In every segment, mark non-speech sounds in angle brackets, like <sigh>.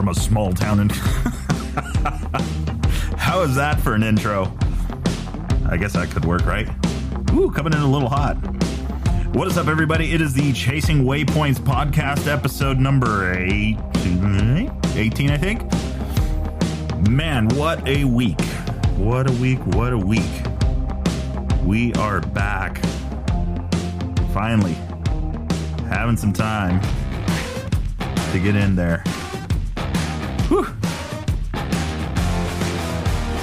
from a small town in. <laughs> How is that for an intro? I guess that could work, right? Ooh, coming in a little hot. What is up, everybody? It is the Chasing Waypoints podcast, episode number 18, 18 I think. Man, what a week. What a week. What a week. We are back. Finally, having some time to get in there.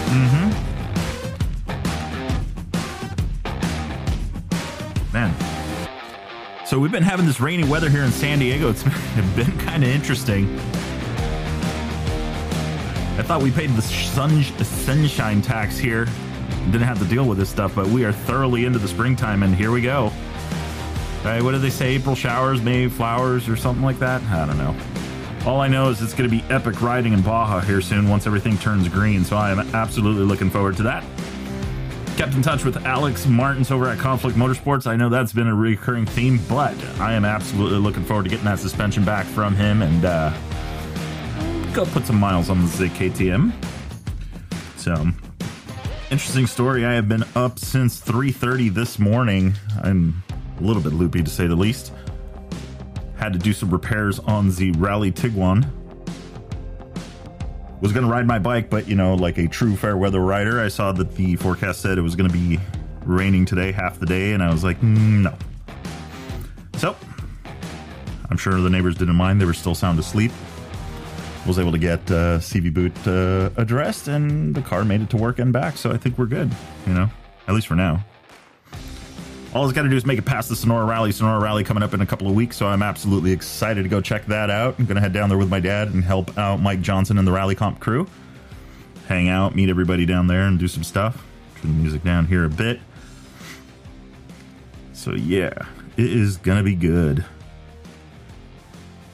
Mm-hmm. Man. So we've been having this rainy weather here in San Diego. It's <laughs> been kind of interesting. I thought we paid the sun, sunshine tax here. Didn't have to deal with this stuff, but we are thoroughly into the springtime, and here we go. What do they say? April showers, May flowers, or something like that? I don't know. All I know is it's going to be epic riding in Baja here soon once everything turns green, so I am absolutely looking forward to that. Kept in touch with Alex Martins over at Conflict Motorsports. I know that's been a recurring theme, but I am absolutely looking forward to getting that suspension back from him and uh, go put some miles on the ZKTM. So, interesting story. I have been up since 3:30 this morning. I'm a little bit loopy to say the least. Had to do some repairs on the Rally Tiguan. Was going to ride my bike, but you know, like a true fair weather rider, I saw that the forecast said it was going to be raining today half the day, and I was like, mm, no. So, I'm sure the neighbors didn't mind. They were still sound asleep. Was able to get uh, CV boot uh, addressed, and the car made it to work and back. So I think we're good. You know, at least for now all it's got to do is make it past the Sonora Rally. Sonora Rally coming up in a couple of weeks, so I'm absolutely excited to go check that out. I'm going to head down there with my dad and help out Mike Johnson and the Rally Comp crew. Hang out, meet everybody down there, and do some stuff. Turn the music down here a bit. So, yeah, it is going to be good.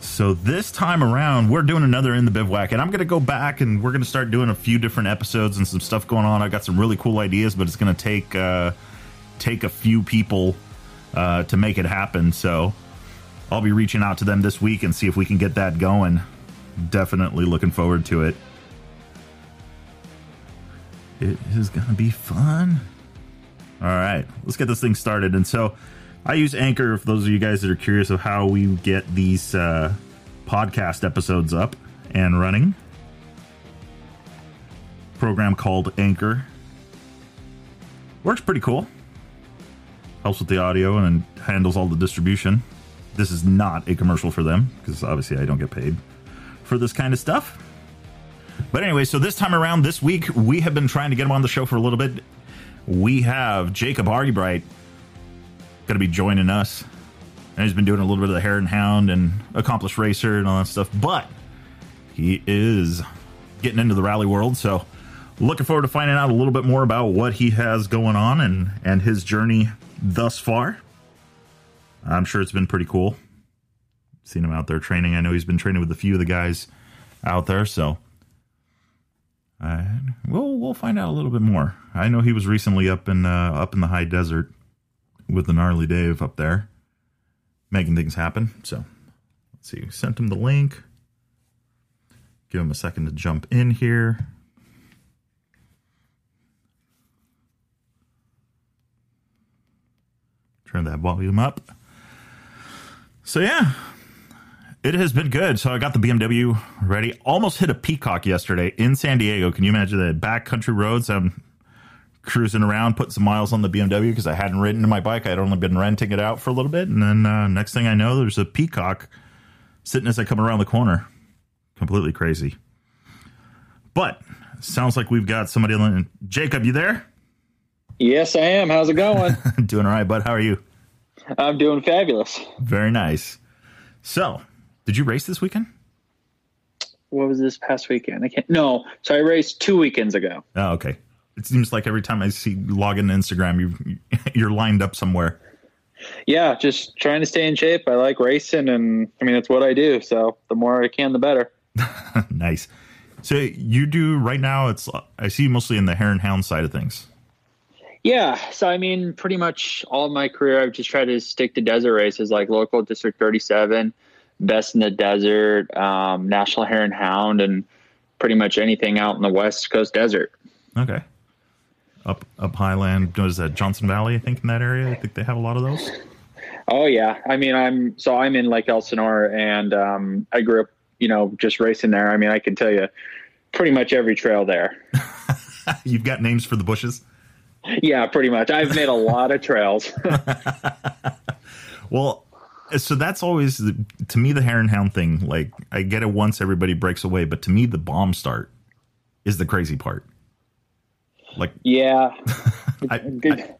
So, this time around, we're doing another In the Bivouac, and I'm going to go back and we're going to start doing a few different episodes and some stuff going on. I got some really cool ideas, but it's going to take. Uh, take a few people uh, to make it happen. So I'll be reaching out to them this week and see if we can get that going. Definitely looking forward to it. It is going to be fun. All right, let's get this thing started. And so I use Anchor for those of you guys that are curious of how we get these uh, podcast episodes up and running. Program called Anchor. Works pretty cool helps with the audio and handles all the distribution. This is not a commercial for them because obviously I don't get paid for this kind of stuff. But anyway, so this time around, this week, we have been trying to get him on the show for a little bit. We have Jacob Argubright going to be joining us. And he's been doing a little bit of the Hare and Hound and accomplished racer and all that stuff. But he is getting into the rally world. So looking forward to finding out a little bit more about what he has going on and, and his journey thus far. I'm sure it's been pretty cool. Seen him out there training. I know he's been training with a few of the guys out there, so we'll we'll find out a little bit more. I know he was recently up in uh, up in the high desert with the gnarly Dave up there, making things happen. So let's see. Sent him the link. Give him a second to jump in here. Turn that volume up. So yeah, it has been good. So I got the BMW ready. Almost hit a peacock yesterday in San Diego. Can you imagine the backcountry roads? I'm cruising around, putting some miles on the BMW because I hadn't ridden my bike. I'd only been renting it out for a little bit, and then uh, next thing I know, there's a peacock sitting as I come around the corner. Completely crazy. But sounds like we've got somebody. Jacob, you there? Yes, I am. How's it going? <laughs> doing all right, bud. How are you? I'm doing fabulous. Very nice. So, did you race this weekend? What was this past weekend? I can't. No, so I raced two weekends ago. Oh, okay. It seems like every time I see log in Instagram, you <laughs> you're lined up somewhere. Yeah, just trying to stay in shape. I like racing, and I mean that's what I do. So the more I can, the better. <laughs> nice. So you do right now. It's I see mostly in the hare and hound side of things. Yeah, so I mean, pretty much all my career, I've just tried to stick to desert races like local District 37, best in the desert, um, national hare and hound, and pretty much anything out in the West Coast desert. Okay. Up up Highland, what is that? Johnson Valley, I think in that area. I think they have a lot of those. Oh yeah, I mean, I'm so I'm in Lake Elsinore, and um, I grew up, you know, just racing there. I mean, I can tell you pretty much every trail there. <laughs> You've got names for the bushes. Yeah, pretty much. I've made a lot of trails. <laughs> well, so that's always to me the hare and hound thing. Like I get it once everybody breaks away, but to me the bomb start is the crazy part. Like yeah, <laughs> I, I,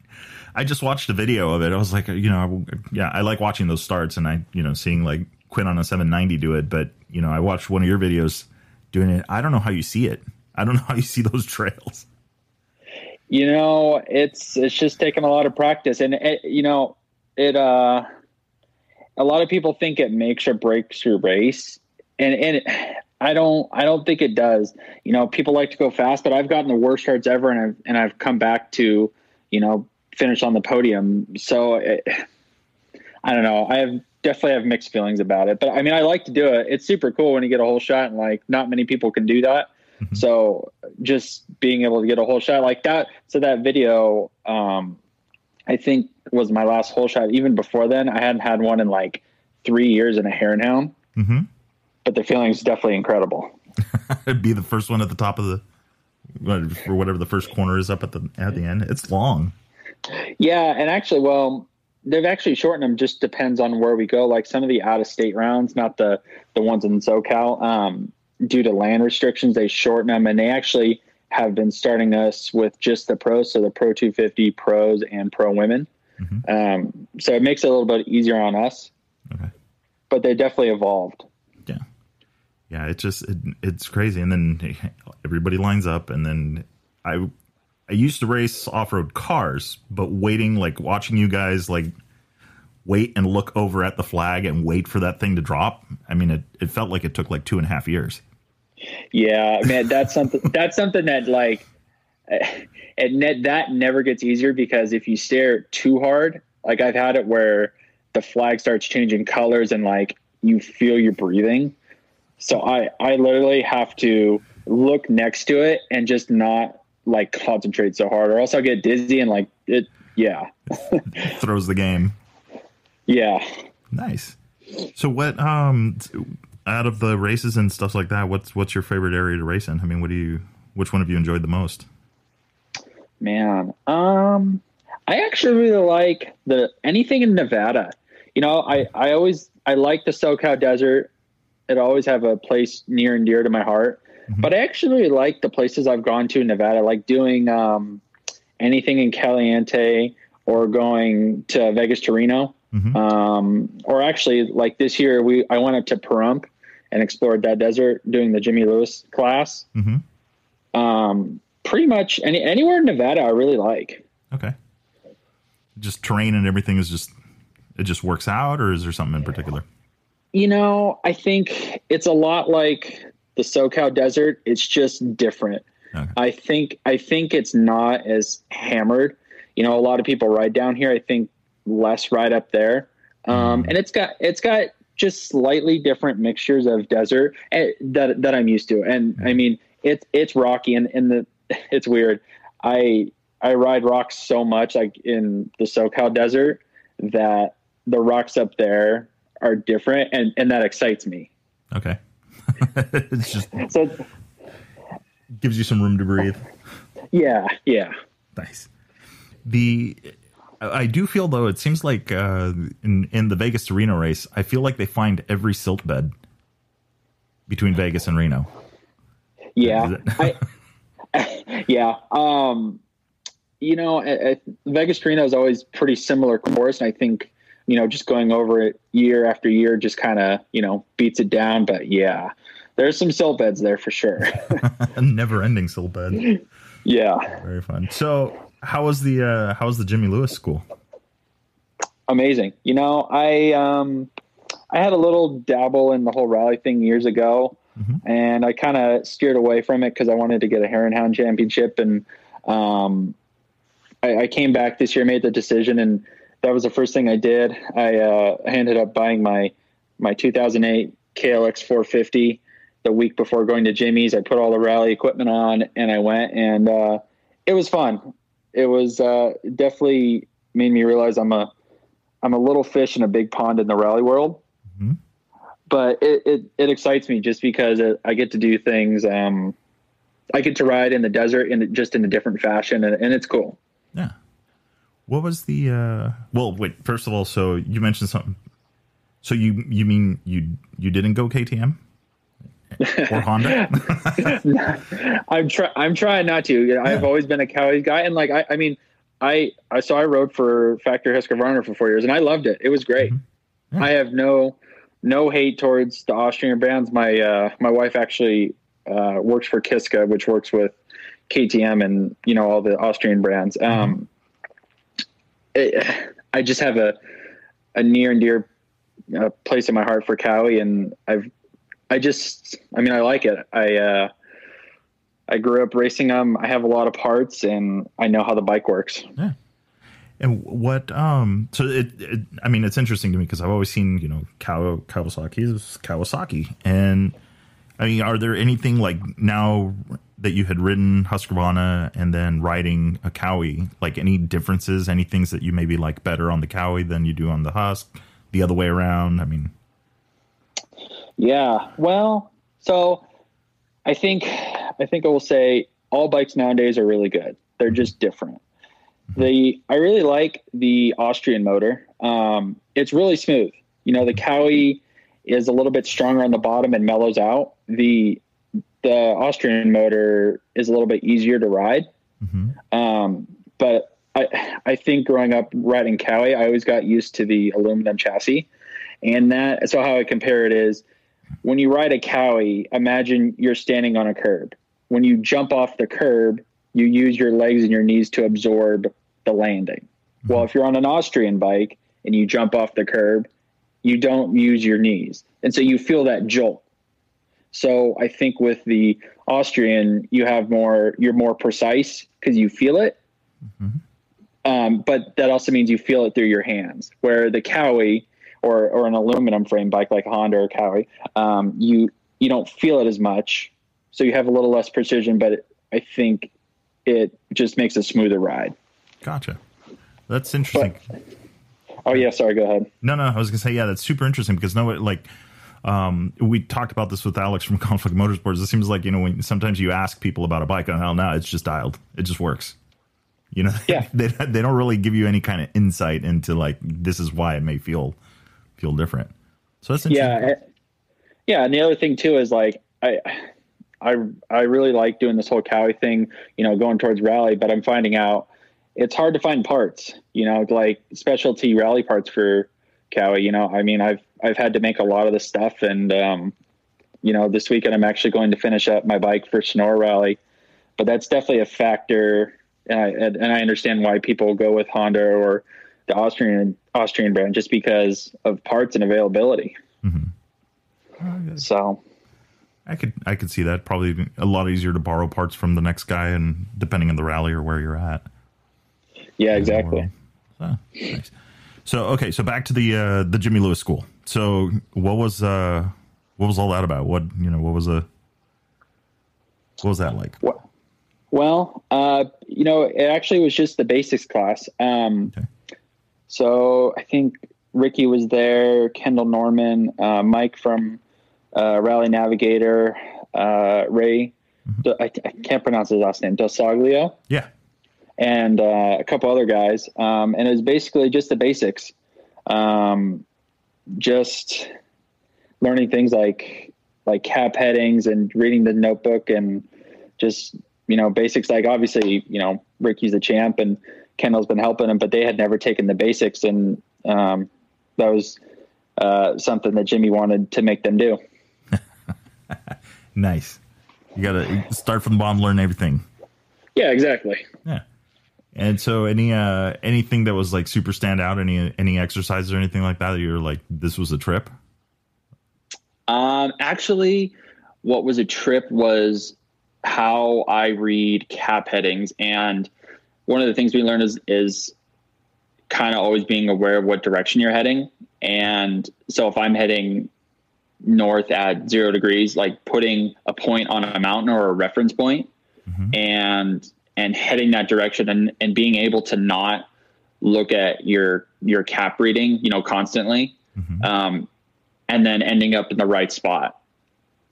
I, just watched a video of it. I was like, you know, yeah, I like watching those starts, and I, you know, seeing like Quinn on a 790 do it. But you know, I watched one of your videos doing it. I don't know how you see it. I don't know how you see those <laughs> trails. You know, it's it's just taking a lot of practice, and it, you know, it. uh A lot of people think it makes or breaks your race, and and it, I don't I don't think it does. You know, people like to go fast, but I've gotten the worst starts ever, and I've and I've come back to you know finish on the podium. So it, I don't know. I have definitely have mixed feelings about it, but I mean, I like to do it. It's super cool when you get a whole shot, and like not many people can do that. Mm-hmm. So just being able to get a whole shot like that. So that video, um, I think was my last whole shot. Even before then, I hadn't had one in like three years in a hare and hound. Mm-hmm. But the feeling is definitely incredible. <laughs> It'd be the first one at the top of the, or whatever the first corner is up at the at the end. It's long. Yeah, and actually, well, they've actually shortened them. Just depends on where we go. Like some of the out of state rounds, not the the ones in SoCal. Um, due to land restrictions, they shorten them, and they actually have been starting us with just the pros, so the Pro 250 pros and pro women. Mm-hmm. Um, so it makes it a little bit easier on us. Okay. But they definitely evolved. Yeah, yeah. It just it, it's crazy, and then everybody lines up, and then I I used to race off road cars, but waiting like watching you guys like wait and look over at the flag and wait for that thing to drop. I mean, it, it felt like it took like two and a half years. Yeah, man, that's <laughs> something. that's something that like, it that never gets easier because if you stare too hard, like I've had it where the flag starts changing colors and like you feel you're breathing. So I I literally have to look next to it and just not like concentrate so hard, or else I'll get dizzy and like it. Yeah, <laughs> throws the game. Yeah. Nice. So what um out of the races and stuff like that, what's what's your favorite area to race in? I mean, what do you which one have you enjoyed the most? Man, um I actually really like the anything in Nevada. You know, I I always I like the SoCal desert. It always have a place near and dear to my heart. Mm-hmm. But I actually really like the places I've gone to in Nevada, like doing um anything in Caliente or going to Vegas to Reno. Mm-hmm. Um, or actually, like this year, we I went up to Pahrump and explored that desert doing the Jimmy Lewis class. Mm-hmm. Um, pretty much any anywhere in Nevada, I really like. Okay. Just terrain and everything is just it just works out, or is there something in particular? You know, I think it's a lot like the SoCal desert. It's just different. Okay. I think I think it's not as hammered. You know, a lot of people ride down here. I think less right up there. Um, mm. and it's got it's got just slightly different mixtures of desert eh, that that I'm used to. And I mean, it's it's rocky and in the <laughs> it's weird. I I ride rocks so much like in the SoCal desert that the rocks up there are different and and that excites me. Okay. <laughs> it's just <laughs> so gives you some room to breathe. Yeah, yeah. Nice. The I do feel though it seems like uh, in in the Vegas to Reno race, I feel like they find every silt bed between Vegas and Reno. Yeah, I, <laughs> yeah. Um, you know, Vegas to Reno is always pretty similar course, and I think you know just going over it year after year just kind of you know beats it down. But yeah, there's some silt beds there for sure. <laughs> Never ending silt bed. <laughs> Yeah, very fun. So how was the uh, how was the Jimmy Lewis school? Amazing. You know, I um, I had a little dabble in the whole rally thing years ago, mm-hmm. and I kind of steered away from it because I wanted to get a and hound championship, and um, I, I, came back this year, made the decision, and that was the first thing I did. I, uh, ended up buying my my 2008 KLX 450 the week before going to Jimmy's. I put all the rally equipment on and I went and uh, it was fun. It was uh, definitely made me realize I'm a I'm a little fish in a big pond in the rally world. Mm-hmm. But it, it, it excites me just because it, I get to do things. Um, I get to ride in the desert in just in a different fashion, and, and it's cool. Yeah. What was the? uh Well, wait. First of all, so you mentioned something. So you you mean you you didn't go KTM? Or Honda? <laughs> I'm trying. I'm trying not to. Yeah. I've always been a Kawi guy, and like I, I mean, I I so I rode for Factor Husqvarna for four years, and I loved it. It was great. Mm-hmm. Yeah. I have no no hate towards the Austrian brands. My uh, my wife actually uh, works for Kiska, which works with KTM and you know all the Austrian brands. Mm-hmm. Um, it, I just have a a near and dear uh, place in my heart for Kawi, and I've I just I mean I like it. I uh, I grew up racing them. I have a lot of parts, and I know how the bike works. Yeah. And what? Um. So it, it I mean, it's interesting to me because I've always seen you know Kaw, Kawasaki is Kawasaki, and I mean, are there anything like now that you had ridden Husqvarna and then riding a Kawi, like any differences, any things that you maybe like better on the Kawi than you do on the Husk, the other way around? I mean, yeah. Well, so I think I think I will say all bikes nowadays are really good. They're just different. Mm-hmm. The I really like the Austrian motor. Um, it's really smooth. You know, the Kawi is a little bit stronger on the bottom and mellows out. The the Austrian motor is a little bit easier to ride. Mm-hmm. Um, but I I think growing up riding Kawi, I always got used to the aluminum chassis, and that so how I compare it is when you ride a Kawi, imagine you're standing on a curb. When you jump off the curb, you use your legs and your knees to absorb the landing. Mm-hmm. Well, if you're on an Austrian bike and you jump off the curb, you don't use your knees. And so you feel that jolt. So I think with the Austrian, you have more, you're more precise because you feel it. Mm-hmm. Um, but that also means you feel it through your hands. Where the Kawi, or or an aluminum frame bike like a Honda or Kawi, um, you you don't feel it as much, so you have a little less precision. But it, I think it just makes a smoother ride. Gotcha. That's interesting. But, oh yeah, sorry. Go ahead. No, no, I was gonna say yeah, that's super interesting because no, like. Um, we talked about this with Alex from <laughs> Conflict Motorsports. It seems like you know when sometimes you ask people about a bike and hell, no, it's just dialed. It just works. You know, <laughs> yeah. they they don't really give you any kind of insight into like this is why it may feel feel different. So that's yeah, yeah. And the other thing too is like I, I, I really like doing this whole Kawi thing. You know, going towards rally, but I'm finding out it's hard to find parts. You know, like specialty rally parts for Kawi. You know, I mean, I've I've had to make a lot of this stuff, and um, you know, this weekend I'm actually going to finish up my bike for Sonora Rally, but that's definitely a factor. And I, and I understand why people go with Honda or the Austrian Austrian brand just because of parts and availability. Mm-hmm. So, I could I could see that probably a lot easier to borrow parts from the next guy, and depending on the rally or where you're at. Yeah, exactly. So, nice. so okay, so back to the uh, the Jimmy Lewis School. So what was uh what was all that about? What you know what was a what was that like? Well, uh, you know, it actually was just the basics class. Um, okay. So I think Ricky was there, Kendall Norman, uh, Mike from uh, Rally Navigator, uh, Ray. Mm-hmm. I, I, can't pronounce his last name. Dosaglio. Yeah. And uh, a couple other guys, um, and it was basically just the basics, um, just learning things like like cap headings and reading the notebook and just you know basics like obviously you know Ricky's the champ and Kendall's been helping them, but they had never taken the basics, and um, that was uh, something that Jimmy wanted to make them do. <laughs> nice. You got to start from the bottom, learn everything. Yeah, exactly. Yeah. And so, any uh, anything that was like super stand out, any any exercises or anything like that, that you're like, this was a trip. Um, actually, what was a trip was how I read cap headings and one of the things we learned is is kind of always being aware of what direction you're heading. And so if I'm heading north at zero degrees, like putting a point on a mountain or a reference point mm-hmm. and and heading that direction and, and being able to not look at your your cap reading, you know, constantly, mm-hmm. um, and then ending up in the right spot.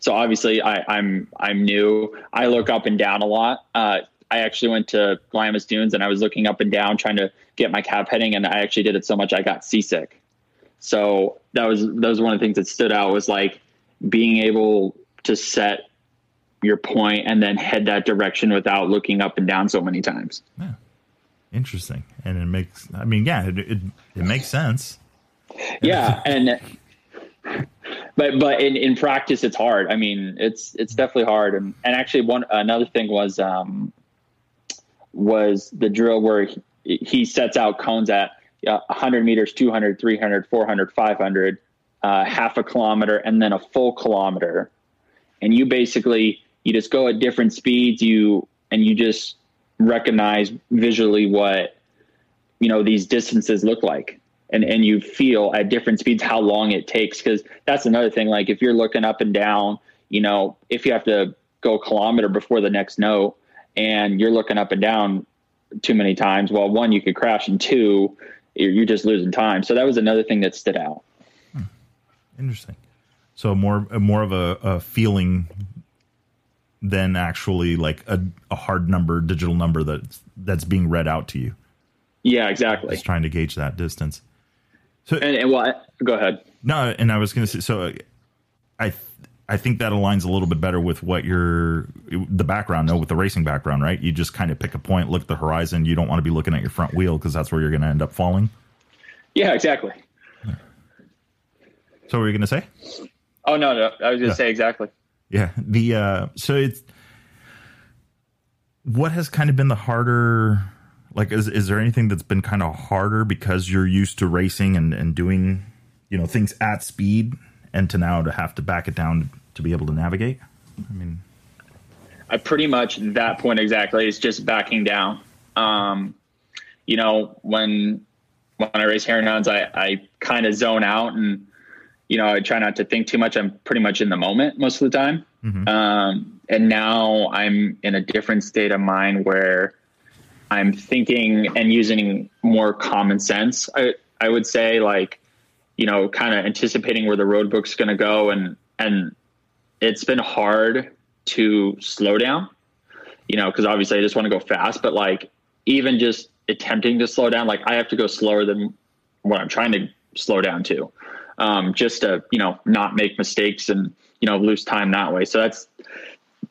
So obviously, I, I'm I'm new. I look up and down a lot. Uh, I actually went to Glamis Dunes and I was looking up and down trying to get my cap heading, and I actually did it so much I got seasick. So that was that was one of the things that stood out was like being able to set your point and then head that direction without looking up and down so many times. Yeah. Interesting. And it makes, I mean, yeah, it, it, it makes sense. Yeah. and, but, but in, in practice, it's hard. I mean, it's, it's definitely hard. And, and actually one, another thing was, um, was the drill where he, he sets out cones at uh, 100 meters, 200, 300, 400, 500, uh, half a kilometer, and then a full kilometer. And you basically you just go at different speeds you and you just recognize visually what you know these distances look like and and you feel at different speeds how long it takes because that's another thing like if you're looking up and down you know if you have to go a kilometer before the next note and you're looking up and down too many times well one you could crash and two you're, you're just losing time so that was another thing that stood out hmm. interesting so more more of a, a feeling than actually like a, a hard number, digital number that's that's being read out to you. Yeah, exactly. Just trying to gauge that distance. So, and, and what? Go ahead. No, and I was going to say, so I, I think that aligns a little bit better with what your the background, no, with the racing background, right? You just kind of pick a point, look at the horizon. You don't want to be looking at your front wheel because that's where you're going to end up falling. Yeah, exactly. So, what were you going to say? Oh no, no, I was going to yeah. say exactly. Yeah. The uh so it's what has kind of been the harder like is is there anything that's been kind of harder because you're used to racing and and doing you know things at speed and to now to have to back it down to be able to navigate? I mean I pretty much that point exactly is just backing down. Um you know, when when I race Hounds, I, I kind of zone out and you know, I try not to think too much. I'm pretty much in the moment most of the time. Mm-hmm. Um, and now I'm in a different state of mind where I'm thinking and using more common sense. I, I would say like, you know, kind of anticipating where the road book's going to go. And, and it's been hard to slow down, you know, cause obviously I just want to go fast, but like even just attempting to slow down, like I have to go slower than what I'm trying to slow down to um, just to you know not make mistakes and you know lose time that way. So that's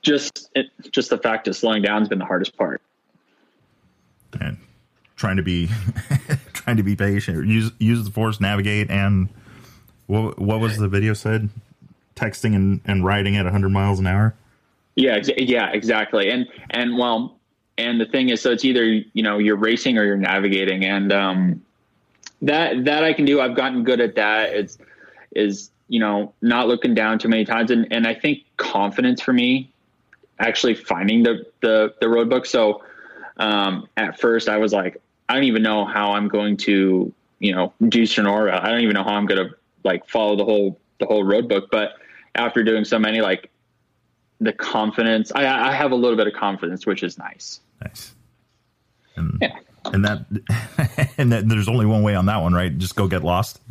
just it, just the fact of slowing down has been the hardest part. And trying to be <laughs> trying to be patient, use use the force, navigate, and what what was the video said? Texting and, and writing at 100 miles an hour. Yeah, yeah, exactly. And and well, and the thing is, so it's either you know you're racing or you're navigating, and um, that that I can do. I've gotten good at that. It's is you know not looking down too many times, and and I think confidence for me actually finding the the the road book. So um, at first I was like, I don't even know how I'm going to you know do Sonora. I don't even know how I'm going to like follow the whole the whole road book. But after doing so many, like the confidence, I, I have a little bit of confidence, which is nice. Nice. And yeah and that <laughs> and that there's only one way on that one, right? Just go get lost.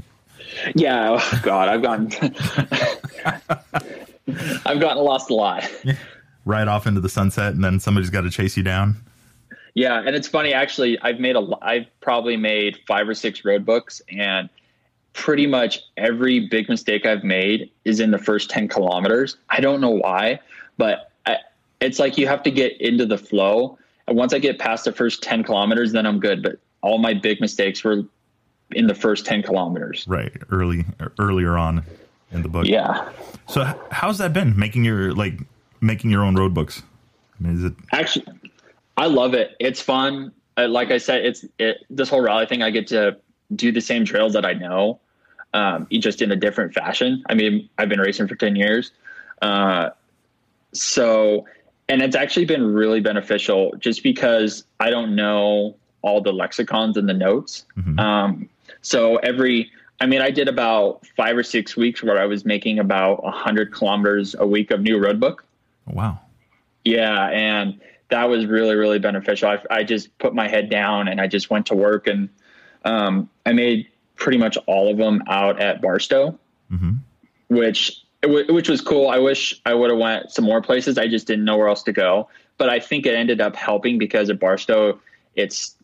Yeah, oh God, I've gotten <laughs> I've gotten lost a lot. Right off into the sunset, and then somebody's got to chase you down. Yeah, and it's funny actually. I've made a I've probably made five or six road books, and pretty much every big mistake I've made is in the first ten kilometers. I don't know why, but I, it's like you have to get into the flow And once I get past the first 10 kilometers, then I'm good. But all my big mistakes were in the first 10 kilometers. Right. Early, earlier on in the book. Yeah. So how's that been making your, like making your own road books? I mean, is it actually, I love it. It's fun. Uh, like I said, it's it, this whole rally thing. I get to do the same trails that I know, um, just in a different fashion. I mean, I've been racing for 10 years. Uh, so and it's actually been really beneficial just because I don't know all the lexicons and the notes. Um, so every, I mean, I did about five or six weeks where I was making about a hundred kilometers a week of new road book. Wow. Yeah, and that was really really beneficial. I, I just put my head down and I just went to work and um, I made pretty much all of them out at Barstow, which which was cool. I wish I would have went some more places. I just didn't know where else to go. But I think it ended up helping because at Barstow, it's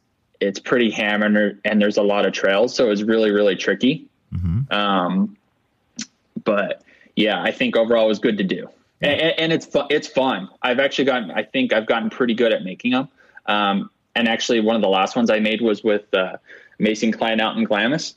it's pretty hammered and there's a lot of trails, so it was really really tricky. Um, but yeah, I think overall it was good to do, and, and it's fu- it's fun. I've actually gotten, I think I've gotten pretty good at making them. Um, and actually, one of the last ones I made was with uh, Mason Klein out in Glamis,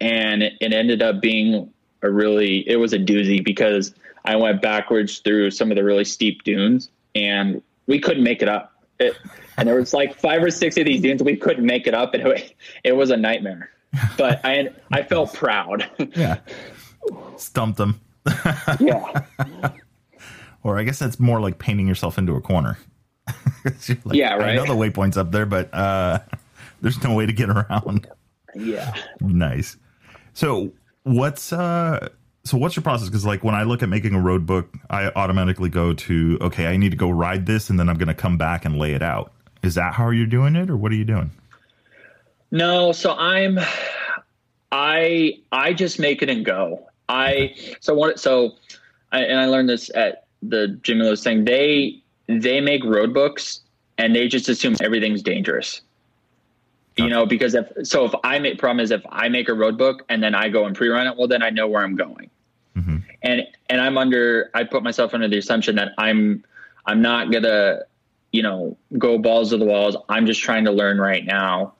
and it, it ended up being a really it was a doozy because I went backwards through some of the really steep dunes, and we couldn't make it up. It, and there was like five or six of these dunes we couldn't make it up, and it, <laughs> it was a nightmare. But I I felt proud. <laughs> Yeah. Stumped them. <laughs> yeah. Or I guess that's more like painting yourself into a corner. Like, Yeah, right. I know the waypoint's up there, but uh, <laughs> there's no way to get around. Yeah. nice. So what's uh so what's your process? Because like when I look at making a road book, I automatically go to okay, I need to go ride this, and then I'm going to come back and lay it out. Is that how you're doing it, or what are you doing? No, so I'm I I just make it and go. I so what so I, and I learned this at the Jimmy Lewis thing. They they make road books and they just assume everything's dangerous. You know, because if so, if I make problem is if I make a road book and then I go and pre-run it, well, then I know where I'm going. And and I'm under I put myself under the assumption that I'm I'm not gonna you know go balls to the walls. I'm just trying to learn right now,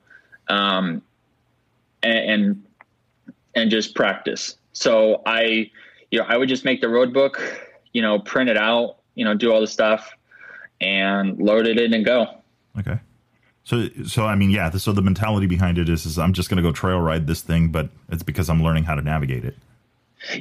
um, and and, and just practice. So I you know I would just make the road book, you know, print it out, you know, do all the stuff, and load it in and go. Okay. So, so I mean, yeah. So the mentality behind it is, is I'm just going to go trail ride this thing, but it's because I'm learning how to navigate it.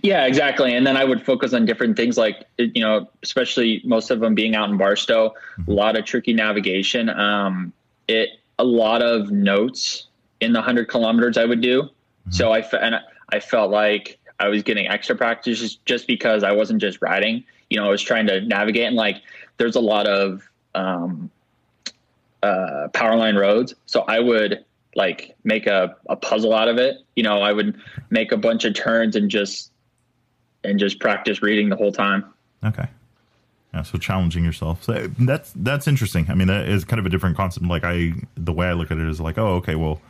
Yeah, exactly. And then I would focus on different things like, you know, especially most of them being out in Barstow, a lot of tricky navigation. Um, it, a lot of notes in the hundred kilometers I would do. So I, and I felt like I was getting extra practice just, just because I wasn't just riding, you know, I was trying to navigate and like, there's a lot of, um, uh, power line roads. So I would like make a, a puzzle out of it. You know, I would make a bunch of turns and just and just practice reading the whole time. Okay. Yeah, so challenging yourself. So that's that's interesting. I mean, that is kind of a different concept. Like I, the way I look at it is like, oh, okay, well,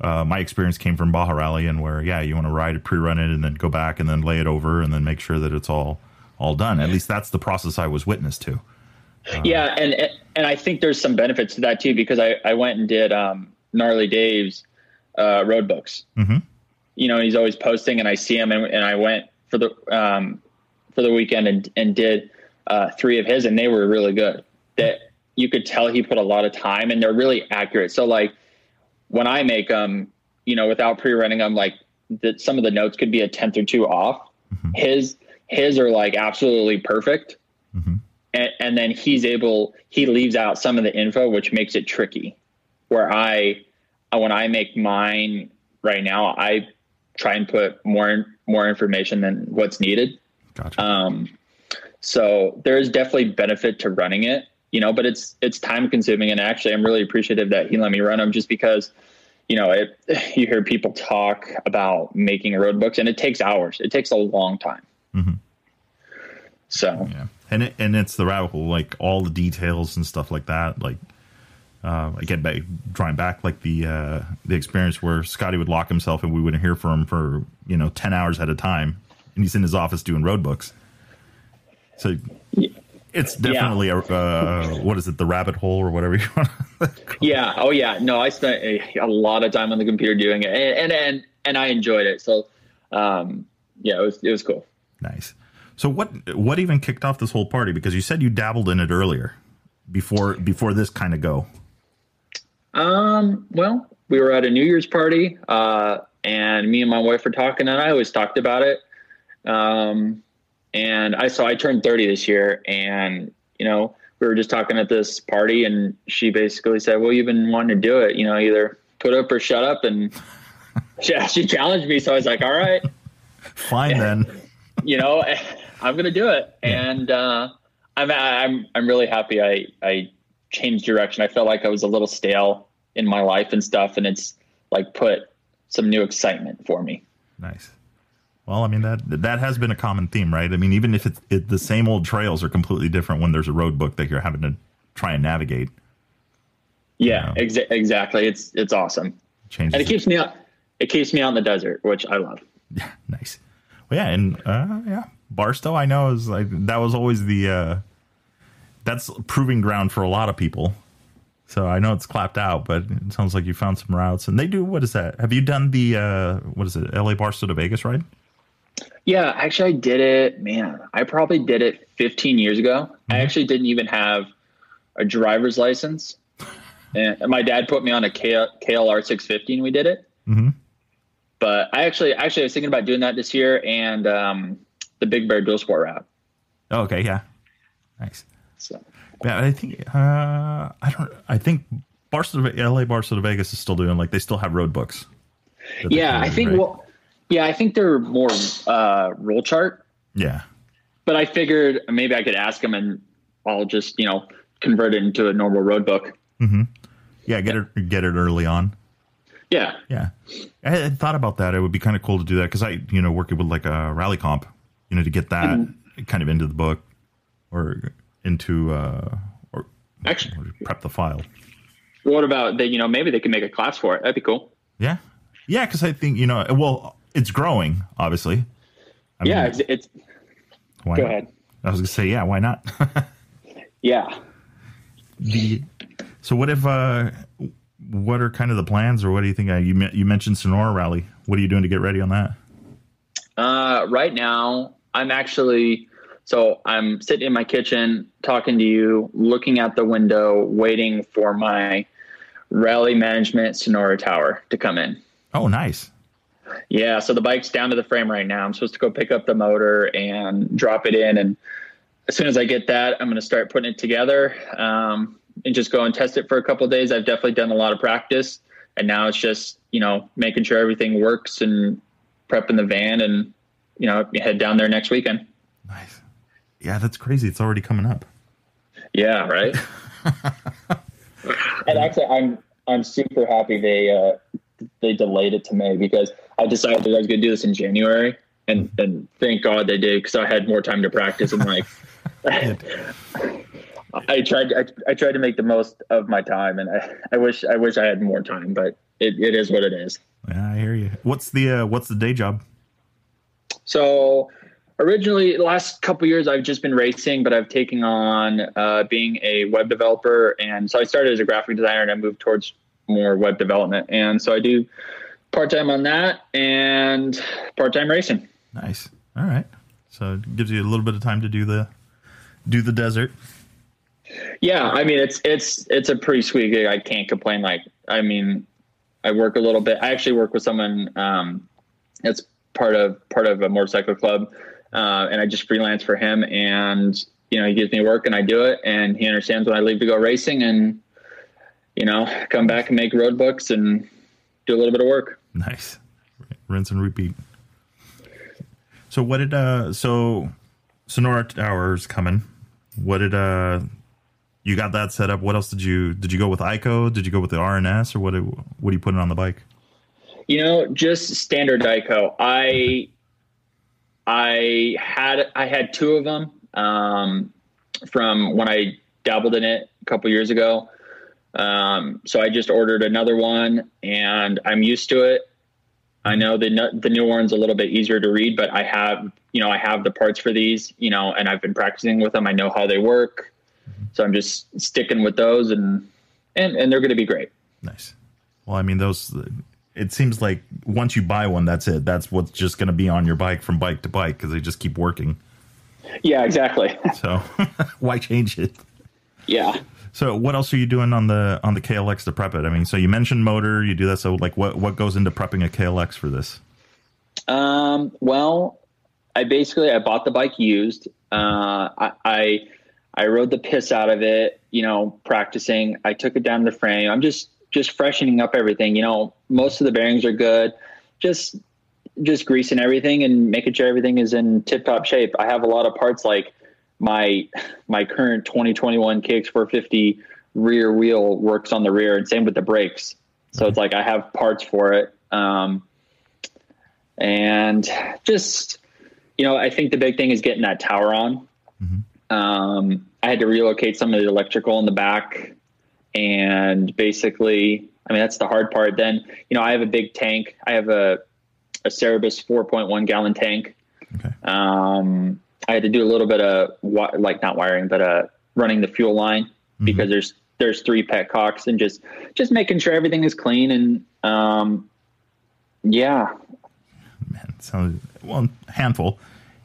uh, my experience came from Baja Rally, and where yeah, you want to ride it, pre-run it, and then go back and then lay it over, and then make sure that it's all all done. At least that's the process I was witness to. Yeah, and and I think there's some benefits to that too because I I went and did um, gnarly Dave's uh, road books. Mhm. You know, he's always posting, and I see him, and, and I went for the um, for the weekend and and did uh, three of his, and they were really good. That you could tell he put a lot of time, and they're really accurate. So like when I make them, you know, without pre-running them, like that some of the notes could be a tenth or two off. His his are like absolutely perfect and, and then he's able he leaves out some of the info which makes it tricky. Where i when i make mine right now i try and put more more information than what's needed. Gotcha. um so there's definitely benefit to running it you know but it's it's time consuming. And actually i'm really appreciative that he let me run them just because you know it <sighs> you hear people talk about making road books and it takes hours. It takes a long time. So yeah, and it, and it's the rabbit hole, like all the details and stuff like that. Like uh, again, back, drawing back, like the uh, the experience where Scotty would lock himself and we wouldn't hear from him for you know ten hours at a time, and he's in his office doing road books. So it's definitely a uh, what is it, the rabbit hole or whatever you want. <laughs> to Yeah. Oh, yeah. No, I spent a, a lot of time on the computer doing it, and and and, and I enjoyed it. So, um, yeah, it was it was cool. Nice. So what what even kicked off this whole party? Because you said you dabbled in it earlier, before before this kind of go. Um, well, we were at a New Year's party, uh, and me and my wife were talking, and I always talked about it. Um, and I so I turned thirty this year, and you know we were just talking at this party, and she basically said, "Well, you've been wanting to do it. You know, either put up or shut up." And <laughs> yeah, she challenged me, so I was like, "All right, fine then." <laughs> you know, I'm gonna do it, yeah. and uh, I'm I'm I'm really happy. I I changed direction. I felt like I was a little stale in my life and stuff, and it's like put some new excitement for me. Nice. Well, I mean that that has been a common theme, right? I mean, even if it's it, the same old trails are completely different when there's a road book that you're having to try and navigate. Yeah, you know? exa- exactly. It's it's awesome. Changes and it keeps me out. It keeps me out in the desert, which I love. Yeah, <laughs> nice. Well, yeah, and uh, yeah, Barstow. I know is like that was always the uh, that's proving ground for a lot of people. So I know it's clapped out, but it sounds like you found some routes. And they do what is that? Have you done the uh, what is it? LA Barstow to Vegas ride? Yeah, actually, I did it. Man, I probably did it 15 years ago. Mm-hmm. I actually didn't even have a driver's license, <laughs> and my dad put me on a KLR 650, and we did it. Mm-hmm. But I actually, actually, I was thinking about doing that this year, and um, the Big Bear Dual Sport route. Oh, okay, yeah, nice. So, yeah, I think uh, I don't. I think Barstow, LA Barcelona, Vegas is still doing like they still have road books. Yeah, I think. Right? Well, yeah, I think they're more uh, roll chart. Yeah. But I figured maybe I could ask them, and I'll just you know convert it into a normal road book. Mm-hmm. Yeah, get it get it early on. Yeah, yeah. I had thought about that. It would be kind of cool to do that because I, you know, working with like a rally comp, you know, to get that mm-hmm. kind of into the book or into uh or actually or prep the file. What about they? You know, maybe they can make a class for it. That'd be cool. Yeah, yeah. Because I think you know, well, it's growing, obviously. I yeah, mean, it's, it's. Why go not? ahead. I was gonna say, yeah. Why not? <laughs> yeah. The so what if uh what are kind of the plans, or what do you think? Uh, you you mentioned Sonora Rally. What are you doing to get ready on that? Uh, right now, I'm actually so I'm sitting in my kitchen talking to you, looking out the window, waiting for my rally management Sonora tower to come in. Oh, nice. Yeah, so the bike's down to the frame right now. I'm supposed to go pick up the motor and drop it in, and as soon as I get that, I'm going to start putting it together. Um, and just go and test it for a couple days. I've definitely done a lot of practice, and now it's just you know making sure everything works and prepping the van, and you know head down there next weekend. Nice. Yeah, that's crazy. It's already coming up. Yeah. Right. <laughs> and actually, I'm I'm super happy they uh, they delayed it to May because I decided I was going to do this in January, and and thank God they did because I had more time to practice and like. <laughs> I tried. I, I, tried to make the most of my time, and I, I wish I wish I had more time, but it, it is what it is. Yeah, I hear you. What's the uh, what's the day job? So originally, the last couple years, I've just been racing, but I've taken on uh, being a web developer, and so I started as a graphic designer, and I moved towards more web development, and so I do part time on that and part time racing. Nice. All right. So it gives you a little bit of time to do the do the desert. Yeah, I mean it's it's it's a pretty sweet gig. I can't complain. Like I mean, I work a little bit. I actually work with someone um, that's part of part of a motorcycle club, uh, and I just freelance for him. And you know, he gives me work, and I do it. And he understands when I leave to go racing, and you know, come back and make road books and do a little bit of work. Nice, rinse and repeat. So what did uh so Sonora Towers coming? What did uh you got that set up. What else did you did you go with ICO? Did you go with the RNS or what? Did, What are you putting on the bike? You know, just standard ICO. I I had I had two of them um, from when I dabbled in it a couple years ago. Um, so I just ordered another one, and I'm used to it. I know the the new one's a little bit easier to read, but I have you know I have the parts for these, you know, and I've been practicing with them. I know how they work. So I'm just sticking with those, and and and they're going to be great. Nice. Well, I mean, those. It seems like once you buy one, that's it. That's what's just going to be on your bike from bike to bike because they just keep working. Yeah, exactly. <laughs> so <laughs> why change it? Yeah. So what else are you doing on the on the KLX to prep it? I mean, so you mentioned motor, you do that. So like, what what goes into prepping a KLX for this? Um. Well, I basically I bought the bike used. Uh, I, I I rode the piss out of it, you know, practicing. I took it down to the frame. I'm just just freshening up everything. You know, most of the bearings are good. Just just greasing everything and making sure everything is in tip top shape. I have a lot of parts like my my current 2021 KX450 rear wheel works on the rear, and same with the brakes. So it's like I have parts for it, um, and just you know, I think the big thing is getting that tower on. Mm-hmm. Um, I had to relocate some of the electrical in the back, and basically, I mean that's the hard part. Then you know, I have a big tank. I have a a Cerberus 4.1 gallon tank. Okay. Um, I had to do a little bit of like not wiring, but uh, running the fuel line mm-hmm. because there's there's three petcocks and just just making sure everything is clean and um, yeah. Man, so well handful.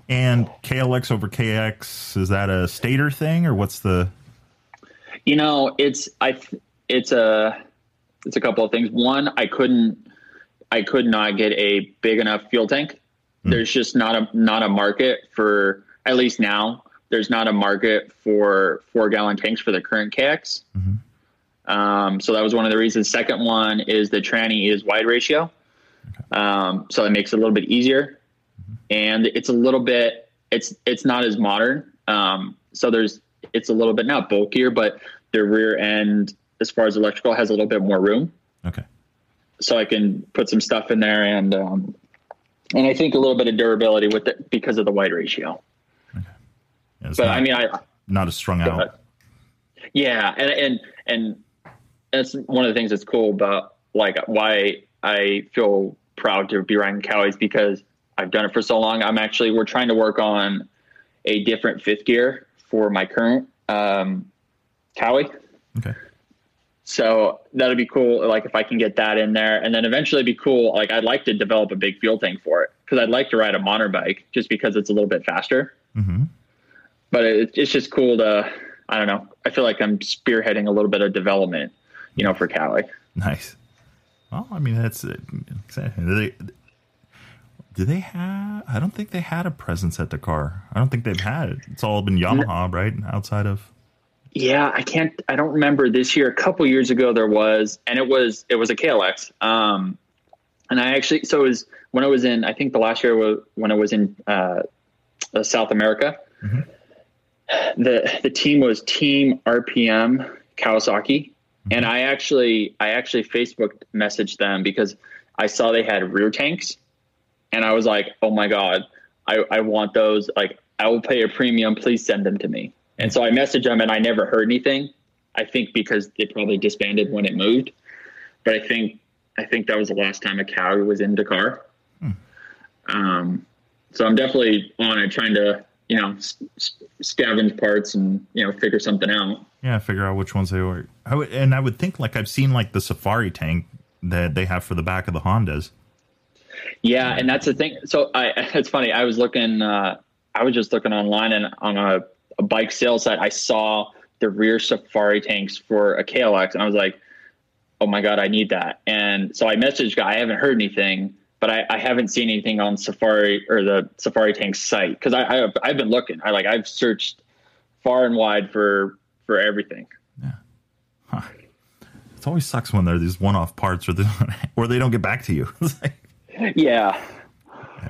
And KLX over KX is that a stator thing or what's the? You know, it's I it's a it's a couple of things. One, I couldn't I could not get a big enough fuel tank. Mm. There's just not a not a market for at least now. There's not a market for four gallon tanks for the current KX. Mm-hmm. Um, so that was one of the reasons. Second one is the tranny is wide ratio, okay. um, so it makes it a little bit easier, mm-hmm. and it's a little bit it's it's not as modern. Um, so there's it's a little bit not bulkier, but the rear end as far as electrical has a little bit more room. Okay so I can put some stuff in there and um, and I think a little bit of durability with it because of the wide ratio. Okay. Yeah, but not, I mean, I not as strung out. Yeah, and and and that's one of the things that's cool about like why I feel proud to be riding Kawis because I've done it for so long. I'm actually we're trying to work on a different fifth gear for my current um, Kawi. Okay. So that'd be cool. Like if I can get that in there, and then eventually be cool. Like I'd like to develop a big fuel tank for it because I'd like to ride a modern bike just because it's a little bit faster. Mm-hmm. But it, it's just cool to. I don't know. I feel like I'm spearheading a little bit of development, you know, for Kawi. Nice. Well, I mean, that's it. Do they, have? I don't think they had a presence at Dakar. I don't think they've had it. It's all been Yamaha, right? Outside of yeah, I can't. I don't remember this year. A couple years ago, there was, and it was it was a KLX. Um, and I actually, so it was when I was in. I think the last year was when I was in uh, uh South America. Mm-hmm. The the team was Team RPM Kawasaki, mm-hmm. and I actually I actually Facebook messaged them because I saw they had rear tanks, and I was like, oh my god, I I want those. Like I will pay a premium. Please send them to me. And so I messaged them and I never heard anything. I think because they probably disbanded when it moved. But I think I think that was the last time a cow was in Dakar. Hmm. Um, so I'm definitely on it, trying to you know scavenge parts and you know figure something out. Yeah, figure out which ones they were. I would, and I would think like I've seen like the Safari tank that they have for the back of the Hondas. Yeah, and that's the thing. So I, <laughs> it's funny. I was looking. Uh, I was just looking online and on a a bike sales site, I saw the rear safari tanks for a KLX, and I was like, "Oh my god, I need that!" And so I messaged guy. I haven't heard anything, but I, I haven't seen anything on Safari or the Safari Tank site because I, I I've been looking. I like I've searched far and wide for for everything. Yeah. Huh. It always sucks when there are these one-off parts, or the, <laughs> or they don't get back to you. <laughs> like, yeah.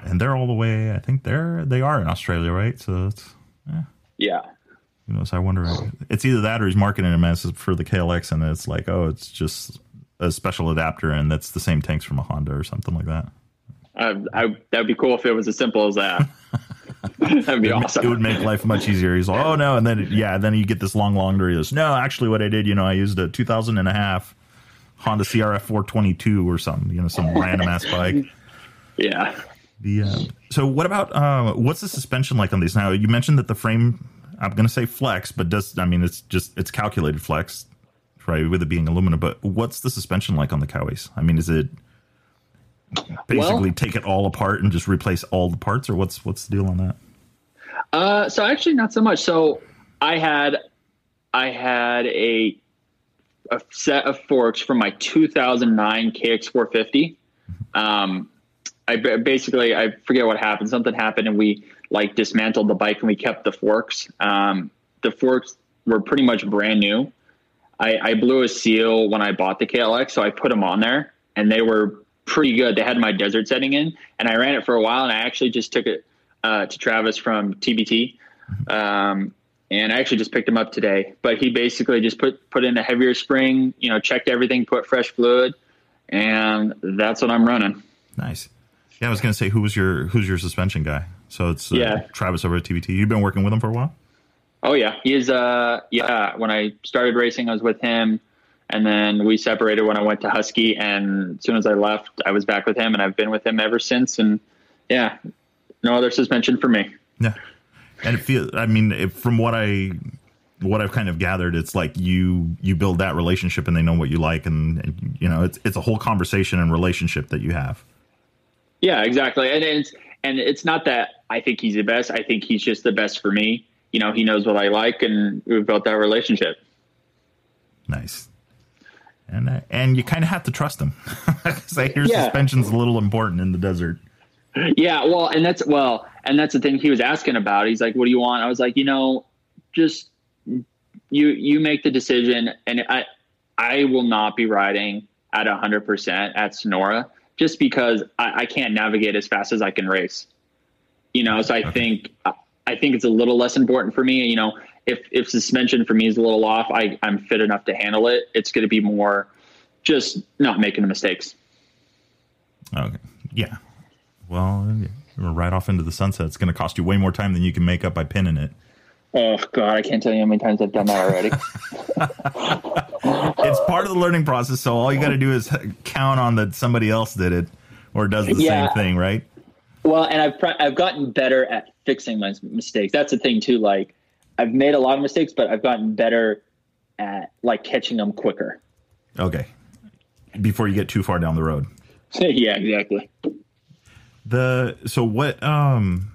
And they're all the way. I think they're they are in Australia, right? So it's yeah. Yeah. You know, so I wonder. It's either that or he's marketing them as for the KLX, and it's like, oh, it's just a special adapter, and that's the same tanks from a Honda or something like that. Uh, I, that'd be cool if it was as simple as that. <laughs> that'd be it, awesome. It would make life much easier. He's like, oh no, and then yeah, then you get this long, long. Goes, no, actually, what I did, you know, I used a 2000 and a half Honda CRF 422 or something, you know, some <laughs> random ass bike. Yeah. The uh, so what about uh, what's the suspension like on these? Now you mentioned that the frame I'm going to say flex, but does I mean it's just it's calculated flex, right? With it being aluminum, but what's the suspension like on the Kawis? I mean, is it basically well, take it all apart and just replace all the parts, or what's what's the deal on that? Uh, so actually, not so much. So I had I had a a set of forks from my 2009 KX450. Um, I basically I forget what happened. Something happened, and we like dismantled the bike and we kept the forks. Um, the forks were pretty much brand new. I, I blew a seal when I bought the KLX, so I put them on there, and they were pretty good. They had my desert setting in, and I ran it for a while, and I actually just took it uh, to Travis from TBT, um, and I actually just picked him up today. But he basically just put put in a heavier spring, you know, checked everything, put fresh fluid, and that's what I'm running. Nice. Yeah, I was going to say who was your who's your suspension guy? So it's uh, Yeah. Travis over at TBT. You've been working with him for a while. Oh yeah, he's uh yeah. When I started racing, I was with him, and then we separated when I went to Husky. And as soon as I left, I was back with him, and I've been with him ever since. And yeah, no other suspension for me. Yeah, and it feel. I mean, if, from what I what I've kind of gathered, it's like you you build that relationship, and they know what you like, and, and you know, it's it's a whole conversation and relationship that you have. Yeah, exactly. And it's and it's not that I think he's the best. I think he's just the best for me. You know, he knows what I like, and we've built that relationship. Nice. And and you kind of have to trust him. <laughs> Say your Yeah. suspension's a little important in the desert. Yeah, well, and that's well, and that's the thing he was asking about. He's like, "What do you want?" I was like, "You know, just you you make the decision, and I I will not be riding at hundred percent at Sonora just because I, I can't navigate as fast as I can race. You know, so I think I think it's a little less important for me. You know, if if suspension for me is a little off, I I'm fit enough to handle it. It's going to be more just not making the mistakes. Okay. Yeah. Well, right off into the sunset. It's going to cost you way more time than you can make up by pinning it. Oh God, I can't tell you how many times I've done that already. <laughs> <laughs> It's part of the learning process. So all you got to do is count on that somebody else did it or does the Yeah. same thing, right? Well, and I've I've gotten better at fixing my mistakes. That's the thing too. Like I've made a lot of mistakes, but I've gotten better at like catching them quicker. Okay. Before you get too far down the road. <laughs> yeah, exactly. The so what um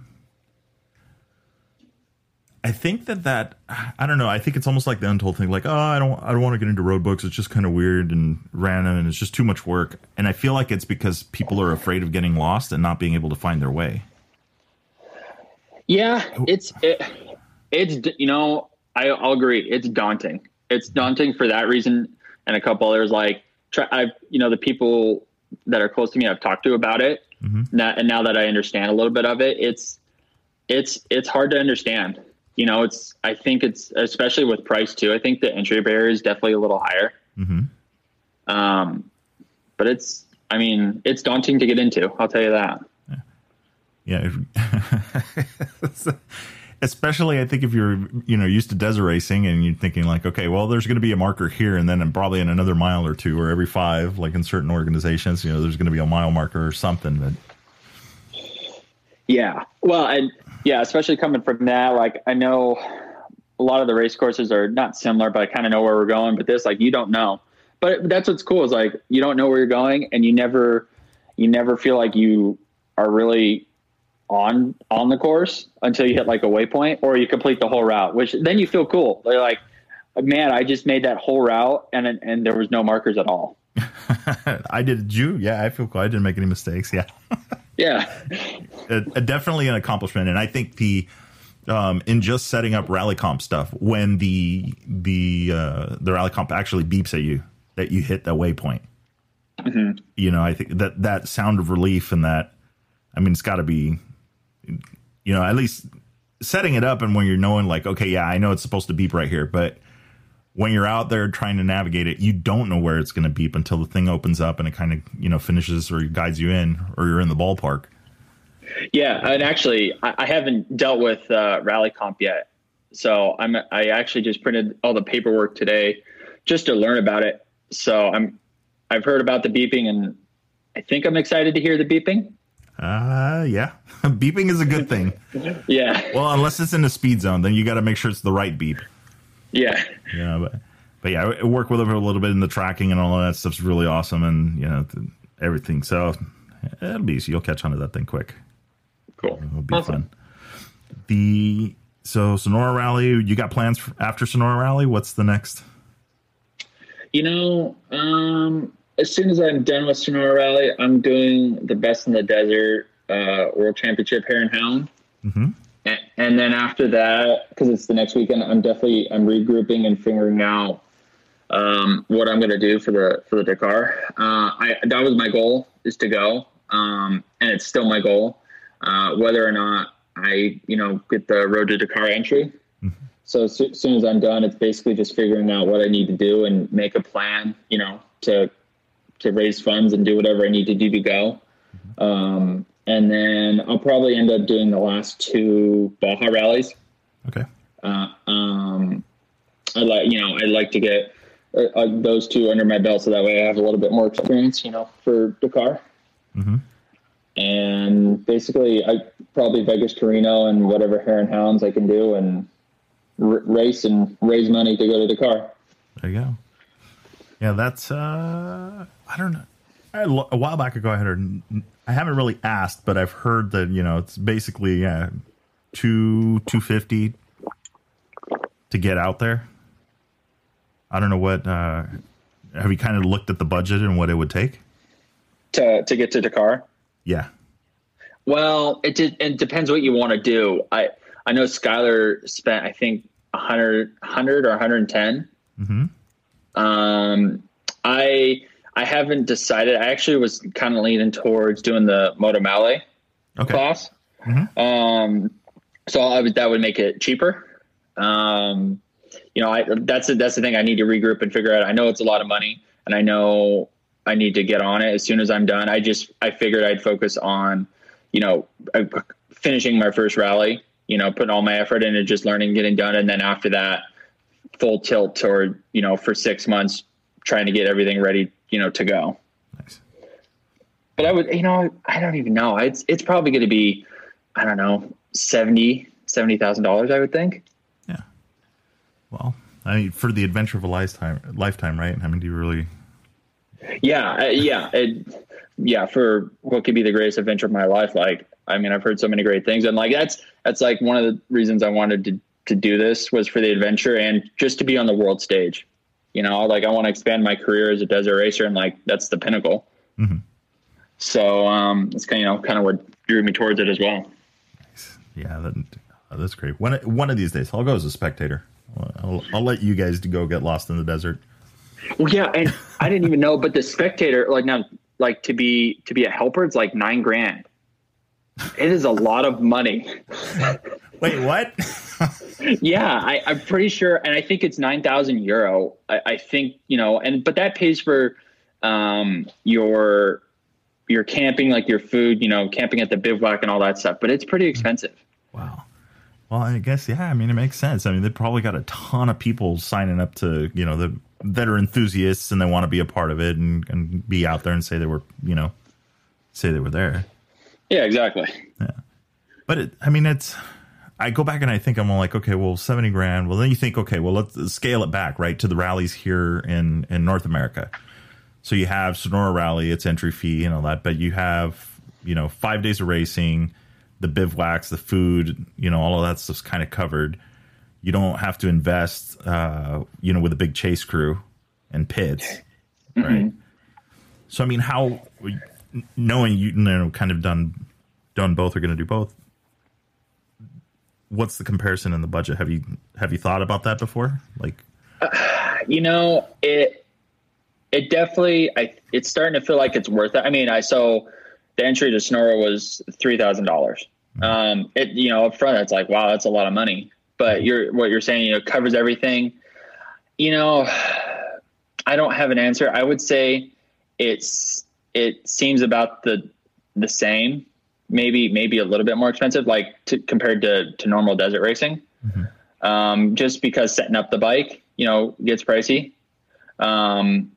I think that that I don't know. I think it's almost like the untold thing. Like, oh, I don't, I don't want to get into road books. It's just kind of weird and random, and it's just too much work. And I feel like it's because people are afraid of getting lost and not being able to find their way. Yeah, it's it, it's you know I, I'll agree. It's daunting. It's daunting for that reason and a couple others. Like try, I've you know the people that are close to me I've talked to about it. Now, and now that I understand a little bit of it, it's it's it's hard to understand. You know, it's I think it's especially with price too. I think the entry barrier is definitely a little higher. Um, but it's I mean it's daunting to get into. I'll tell you that. Yeah. if- <laughs> Especially, I think if you're, you know, used to desert racing and you're thinking like, okay, well, there's going to be a marker here, and then probably in another mile or two, or every five, like in certain organizations, you know, there's going to be a mile marker or something. But Yeah. Well, and yeah, especially coming from that, like I know a lot of the race courses are not similar, but I kind of know where we're going. But this, like, you don't know. But that's what's cool is like you don't know where you're going, and you never, you never feel like you are really on on the course until you hit like a waypoint or you complete the whole route, which then you feel cool. They're like, man, I just made that whole route, and and there was no markers at all. <laughs> I did you, yeah, I feel cool. I didn't make any mistakes. Yeah. <laughs> Yeah. uh, definitely an accomplishment and i think the um, in just setting up rally comp stuff when the the uh, the rally comp actually beeps at you that you hit that waypoint you know i think that that sound of relief and that i mean it's got to be you know at least setting it up and when you're knowing like okay yeah i know it's supposed to beep right here but when you're out there trying to navigate it you don't know where it's going to beep until the thing opens up and it kind of you know finishes or guides you in or you're in the ballpark Yeah, and actually, I, I haven't dealt with uh, Rally Comp yet, so I'm I actually just printed all the paperwork today just to learn about it. So I'm I've heard about the beeping, and I think I'm excited to hear the beeping. Uh, yeah. <laughs> Beeping is a good thing. Yeah, Well, unless it's in the speed zone, then you got to make sure it's the right beep. yeah, Yeah, but but yeah, I work with it a little bit in the tracking and all that stuff's really awesome, and you know th- everything. So it'll be easy. You'll catch on to that thing quick. cool. It'll be fun. The so Sonora Rally. You got plans for, after Sonora Rally? What's the next? You know, um, as soon as I'm done with Sonora Rally, I'm doing the Best in the Desert uh, World Championship Hare and Hound. and, and then after that, because it's the next weekend, I'm definitely I'm regrouping and figuring out um, what I'm going to do for the for the Dakar. Uh, I that was my goal is to go, um, and it's still my goal. Uh, whether or not I you know get the road to Dakar entry. Mm-hmm. So as soon as I'm done, it's basically just figuring out what I need to do and make a plan. You know to to raise funds and do whatever I need to do to go. Mm-hmm. Um, and then I'll probably end up doing the last two Baja rallies. Okay. Uh, um, I like you know I like to get uh, uh, those two under my belt so that way I have a little bit more experience, you know, for Dakar. Mm-hmm. And basically, I probably Vegas to Reno and whatever hare and hounds I can do and r- race and raise money to go to Dakar. There you go. Yeah, that's uh, I don't know. I, a while back ago, I had heard, I haven't really asked, but I've heard that you know it's basically yeah, two two fifty to get out there. I don't know what. Uh, have you kind of looked at the budget and what it would take to to get to Dakar? Yeah. Well, it did, it depends what you want to do. I I know Skyler spent I think 100, 100 or 110. Mm-hmm. Um, I I haven't decided. I actually was kind of leaning towards doing the Moto Malle okay. class. Mm-hmm. Um, so I would, that would make it cheaper. Um, you know, I, that's that's the thing. I need to regroup and figure out. I know it's a lot of money, and I know I need to get on it as soon as I'm done. I just I figured I'd focus on, you know, uh, finishing my first rally. You know, putting all my effort into just learning, getting done, and then after that, full tilt toward you know for six months trying to get everything ready, you know, to go. Nice. But I would, you know, I don't even know. It's it's probably going to be, I don't know, seventy seventy thousand dollars. I would think. Yeah. Well, I mean, for the adventure of a lifetime, lifetime, right? I mean, do you really? Yeah, uh, yeah, it, yeah. For what could be the greatest adventure of my life, like, I mean, I've heard so many great things, and like that's that's like one of the reasons I wanted to to do this was for the adventure and just to be on the world stage. You know, like I want to expand my career as a desert racer, and like that's the pinnacle. Mm-hmm. So um, it's kind of you know kind of what drew me towards it as well. Nice. Yeah, that, that's great. One one of these days, I'll go as a spectator. I'll, I'll let you guys to go get lost in the desert. Well, yeah, and <laughs> I didn't even know, but the spectator, like now, like to be to be a helper, it's like nine grand. It is a lot of money. <laughs> Wait, what? <laughs> yeah, I, am pretty sure, and I think it's nine thousand euro. I, I, think you know, and but that pays for um, your your camping, like your food, you know, camping at the bivouac and all that stuff. But it's pretty expensive. Wow. Well, I guess yeah. I mean, it makes sense. I mean, they probably got a ton of people signing up to you know the that are enthusiasts and they want to be a part of it and, and be out there and say they were you know say they were there. Yeah, exactly. Yeah, but it, I mean, it's. I go back and I think I'm like, okay, well, seventy grand. Well, then you think, okay, well, let's scale it back, right, to the rallies here in in North America. So you have Sonora Rally, its entry fee and all that, but you have you know five days of racing the bivouacs, the food, you know, all of that stuff's kind of covered. You don't have to invest, uh, you know, with a big chase crew and pits, mm-hmm. right? So, I mean, how knowing you, you know, kind of done done both, are going to do both. What's the comparison in the budget? Have you have you thought about that before? Like, uh, you know, it it definitely I it's starting to feel like it's worth it. I mean, I so the entry to Sonora was three thousand dollars. Um, it you know up front it's like wow that's a lot of money, but you're what you're saying you know covers everything. You know, I don't have an answer. I would say it's it seems about the the same, maybe maybe a little bit more expensive, like to, compared to to normal desert racing. Mm-hmm. Um, just because setting up the bike, you know, gets pricey. Um,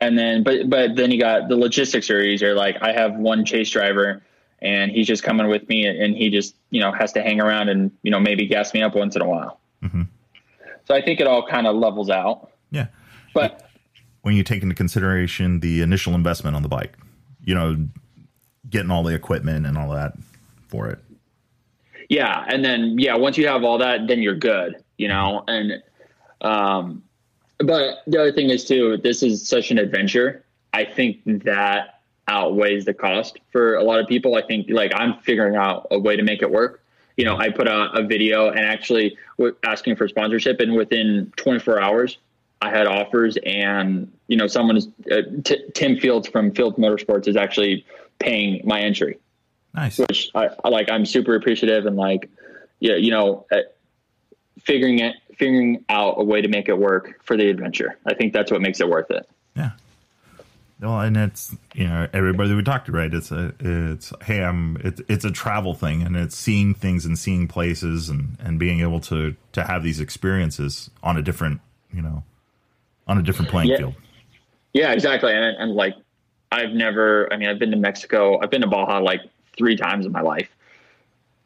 and then but but then you got the logistics are easier. Like I have one chase driver and he's just coming with me and he just you know has to hang around and you know maybe gas me up once in a while. Mm-hmm. So I think it all kind of levels out. Yeah, but when you take into consideration the initial investment on the bike, you know, getting all the equipment and all that for it. Yeah, and then yeah, once you have all that, then you're good. You know, and um, but the other thing is too, this is such an adventure. I think that outweighs the cost for a lot of people. I think like I'm figuring out a way to make it work. you know, I put a, a video and actually asking for sponsorship, and within 24 hours, I had offers, and you know, someone uh, T- Tim Fields from Fields Motorsports is actually paying my entry. Nice. Which I, I like. I'm super appreciative, and like, yeah, you know, uh, figuring it, figuring out a way to make it work for the adventure. I think that's what makes it worth it. Yeah. Well, and it's you know everybody we talked to, right? It's a it's hey, I'm it's it's a travel thing, and it's seeing things and seeing places, and and being able to to have these experiences on a different you know on a different playing yeah. field. Yeah, exactly. And, and like I've never, I mean, I've been to Mexico, I've been to Baja like three times in my life.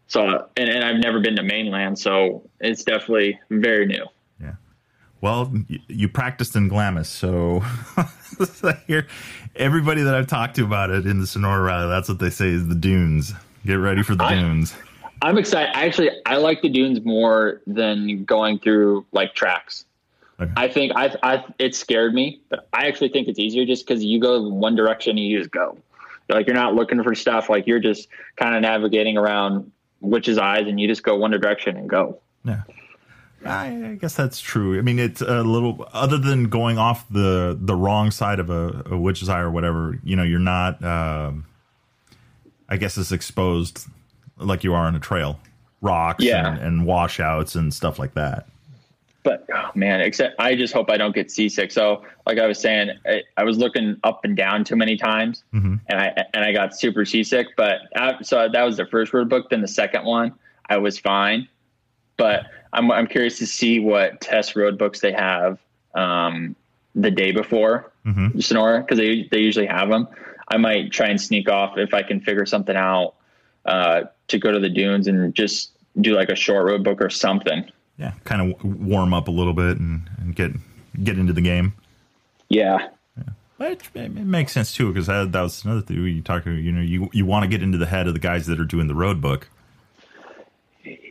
So, and, and I've never been to mainland, so it's definitely very new. Yeah. Well, you, you practiced in Glamis, so <laughs> here, everybody that I've talked to about it in the Sonora Rally, that's what they say is the dunes. Get ready for the I, dunes. I'm excited. Actually, I like the dunes more than going through like tracks. Okay. I think I, I, it scared me, but I actually think it's easier just because you go one direction and you just go. Like you're not looking for stuff. Like you're just kind of navigating around witch's eyes, and you just go one direction and go. Yeah. I, guess that's true. I mean, it's a little other than going off the the wrong side of a, a witch's eye or whatever. You know, you're not. Uh, I guess it's exposed like you are on a trail, rocks yeah. and, and washouts and stuff like that but oh man, except I just hope I don't get seasick. So, like I was saying, I, I was looking up and down too many times, mm-hmm. and I and I got super seasick. But I, so that was the first road book. Then the second one, I was fine. But I'm I'm curious to see what test road books they have um, the day before mm-hmm. Sonora because they they usually have them. I might try and sneak off if I can figure something out uh, to go to the dunes and just do like a short road book or something yeah, kind of warm up a little bit and, and get get into the game. Yeah. yeah. But it, it, makes sense too because that, that was another thing you talk. You know, you you want to get into the head of the guys that are doing the road book.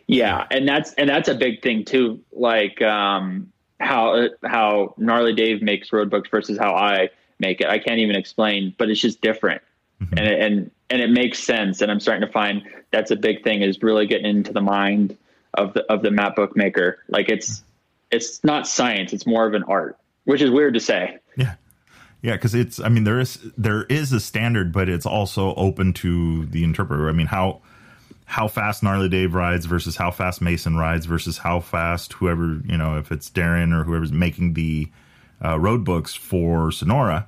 Yeah, and that's and that's a big thing too. Like um, how how gnarly Dave makes road books versus how I make it. I can't even explain, but it's just different, mm-hmm. and and and it makes sense. And I'm starting to find that's a big thing is really getting into the mind of the of the map bookmaker. Like it's it's not science; it's more of an art, which is weird to say. Yeah, yeah, because it's. I mean, there is there is a standard, but it's also open to the interpreter. I mean, how how fast gnarly Dave rides versus how fast Mason rides versus how fast whoever you know if it's Darren or whoever's making the uh, road books for Sonora.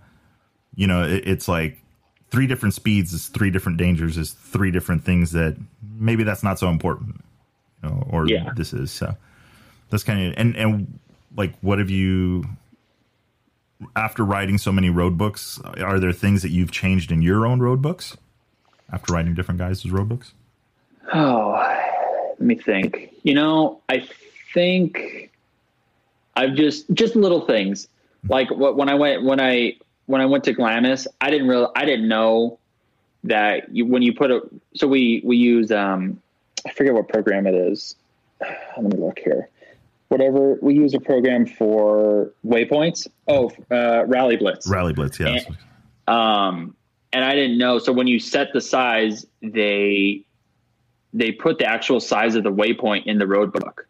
You know, it, it's like three different speeds is three different dangers is three different things that maybe that's not so important know, or yeah. this is. So that's kind of and and like what have you after writing so many road books? Are there things that you've changed in your own road books after writing different guys' road books? Oh, let me think. You know, I think I've just just little things like what when I went when I when I went to Glamis, I didn't really I didn't know that you, when you put a so we we use um I forget what program it is. <sighs> Let me look here. Whatever we use a program for waypoints. Oh, uh, Rally Blitz. Rally Blitz, yes. And, um, and I didn't know. So when you set the size, they they put the actual size of the waypoint in the road book.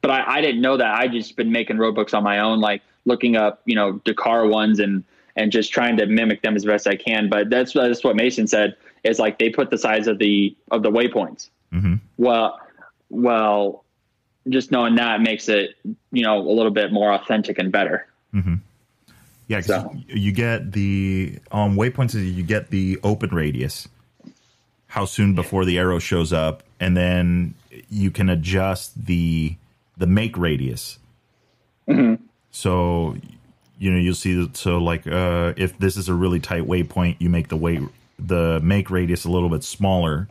But I, I didn't know that. I just been making road books on my own, like looking up, you know, Dakar ones and and just trying to mimic them as best I can. But that's that's what Mason said is like they put the size of the of the waypoints. Mm-hmm. Well, well, just knowing that makes it you know a little bit more authentic and better. Mm-hmm. Yeah, so. you get the on um, waypoints. You get the open radius, how soon before the arrow shows up, and then you can adjust the the make radius. Mm-hmm. So you know you'll see that so like uh, if this is a really tight waypoint, you make the way the make radius a little bit smaller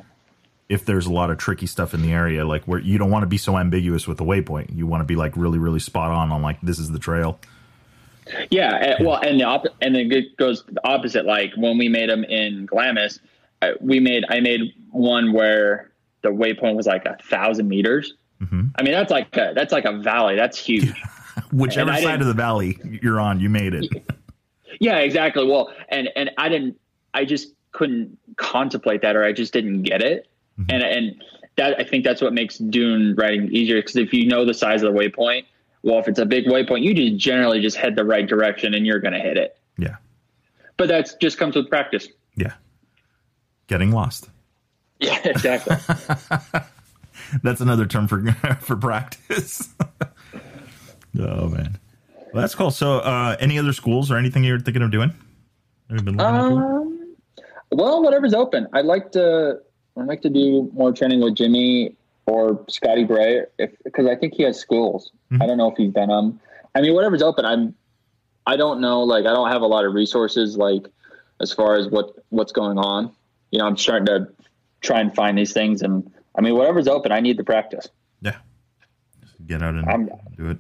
if there's a lot of tricky stuff in the area, like where you don't want to be so ambiguous with the waypoint. You want to be like really, really spot on on like this is the trail. Yeah, and, well, and the op- and then it goes the opposite. Like when we made them in Glamis, uh, we made I made one where the waypoint was like a thousand meters. Mm-hmm. I mean, that's like a, that's like a valley. That's huge. <laughs> Whichever side of the valley you're on, you made it. <laughs> yeah, exactly. Well, and and I didn't. I just couldn't contemplate that, or I just didn't get it. Mm-hmm. And and that I think that's what makes dune riding easier because if you know the size of the waypoint, well, if it's a big waypoint, you just generally just head the right direction and you're going to hit it. Yeah. But that's just comes with practice. Yeah. Getting lost. Yeah, exactly. <laughs> that's another term for <laughs> for practice. <laughs> oh man, well, that's cool. So, uh, any other schools or anything you're thinking of doing? Have you been looking um, well, whatever's open. I'd like to. I'd like to do more training with Jimmy or Scotty Bray, if because I think he has schools. Mhm. I don't know if he's done them. I mean, whatever's open. I'm. I don't know. Like, I don't have a lot of resources. Like, as far as what what's going on, you know, I'm starting to try and find these things. And I mean, whatever's open, I need the practice. Yeah. Just get out and I'm- do it.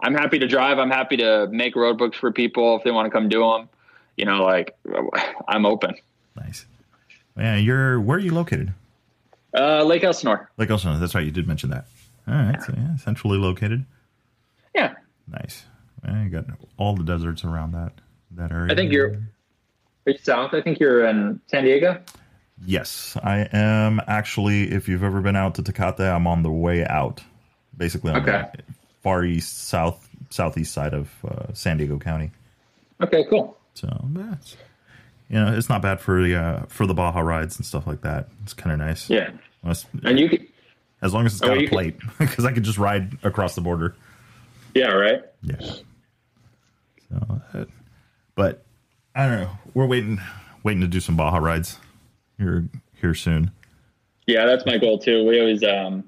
I'm happy to drive. I'm happy to make road books for people if they want to come do them. You know, like I'm open. Nice. Yeah, you're where are you located? Uh, Lake Elsinore. Lake Elsinore. That's right. You did mention that. All right. So yeah, centrally located. Yeah, Nice. Yeah, you got all the deserts around that that area. I think you're. Are you south? I think you're in San Diego. Yes, I am actually. If you've ever been out to Tecate, I'm on the way out. Basically, on Okay. the far east, south, southeast side of uh, San Diego County. Okay, cool. So that's you know, it's not bad for the uh, for the Baja rides and stuff like that. It's kind of nice. Yeah, Unless- and you could. as long as it's Oh, got a plate, <laughs> because I could just ride across the border. Yeah, right. Yeah. So, uh, but I don't know. We're waiting, waiting to do some Baja rides here here soon. Yeah, that's my goal too. We always, um,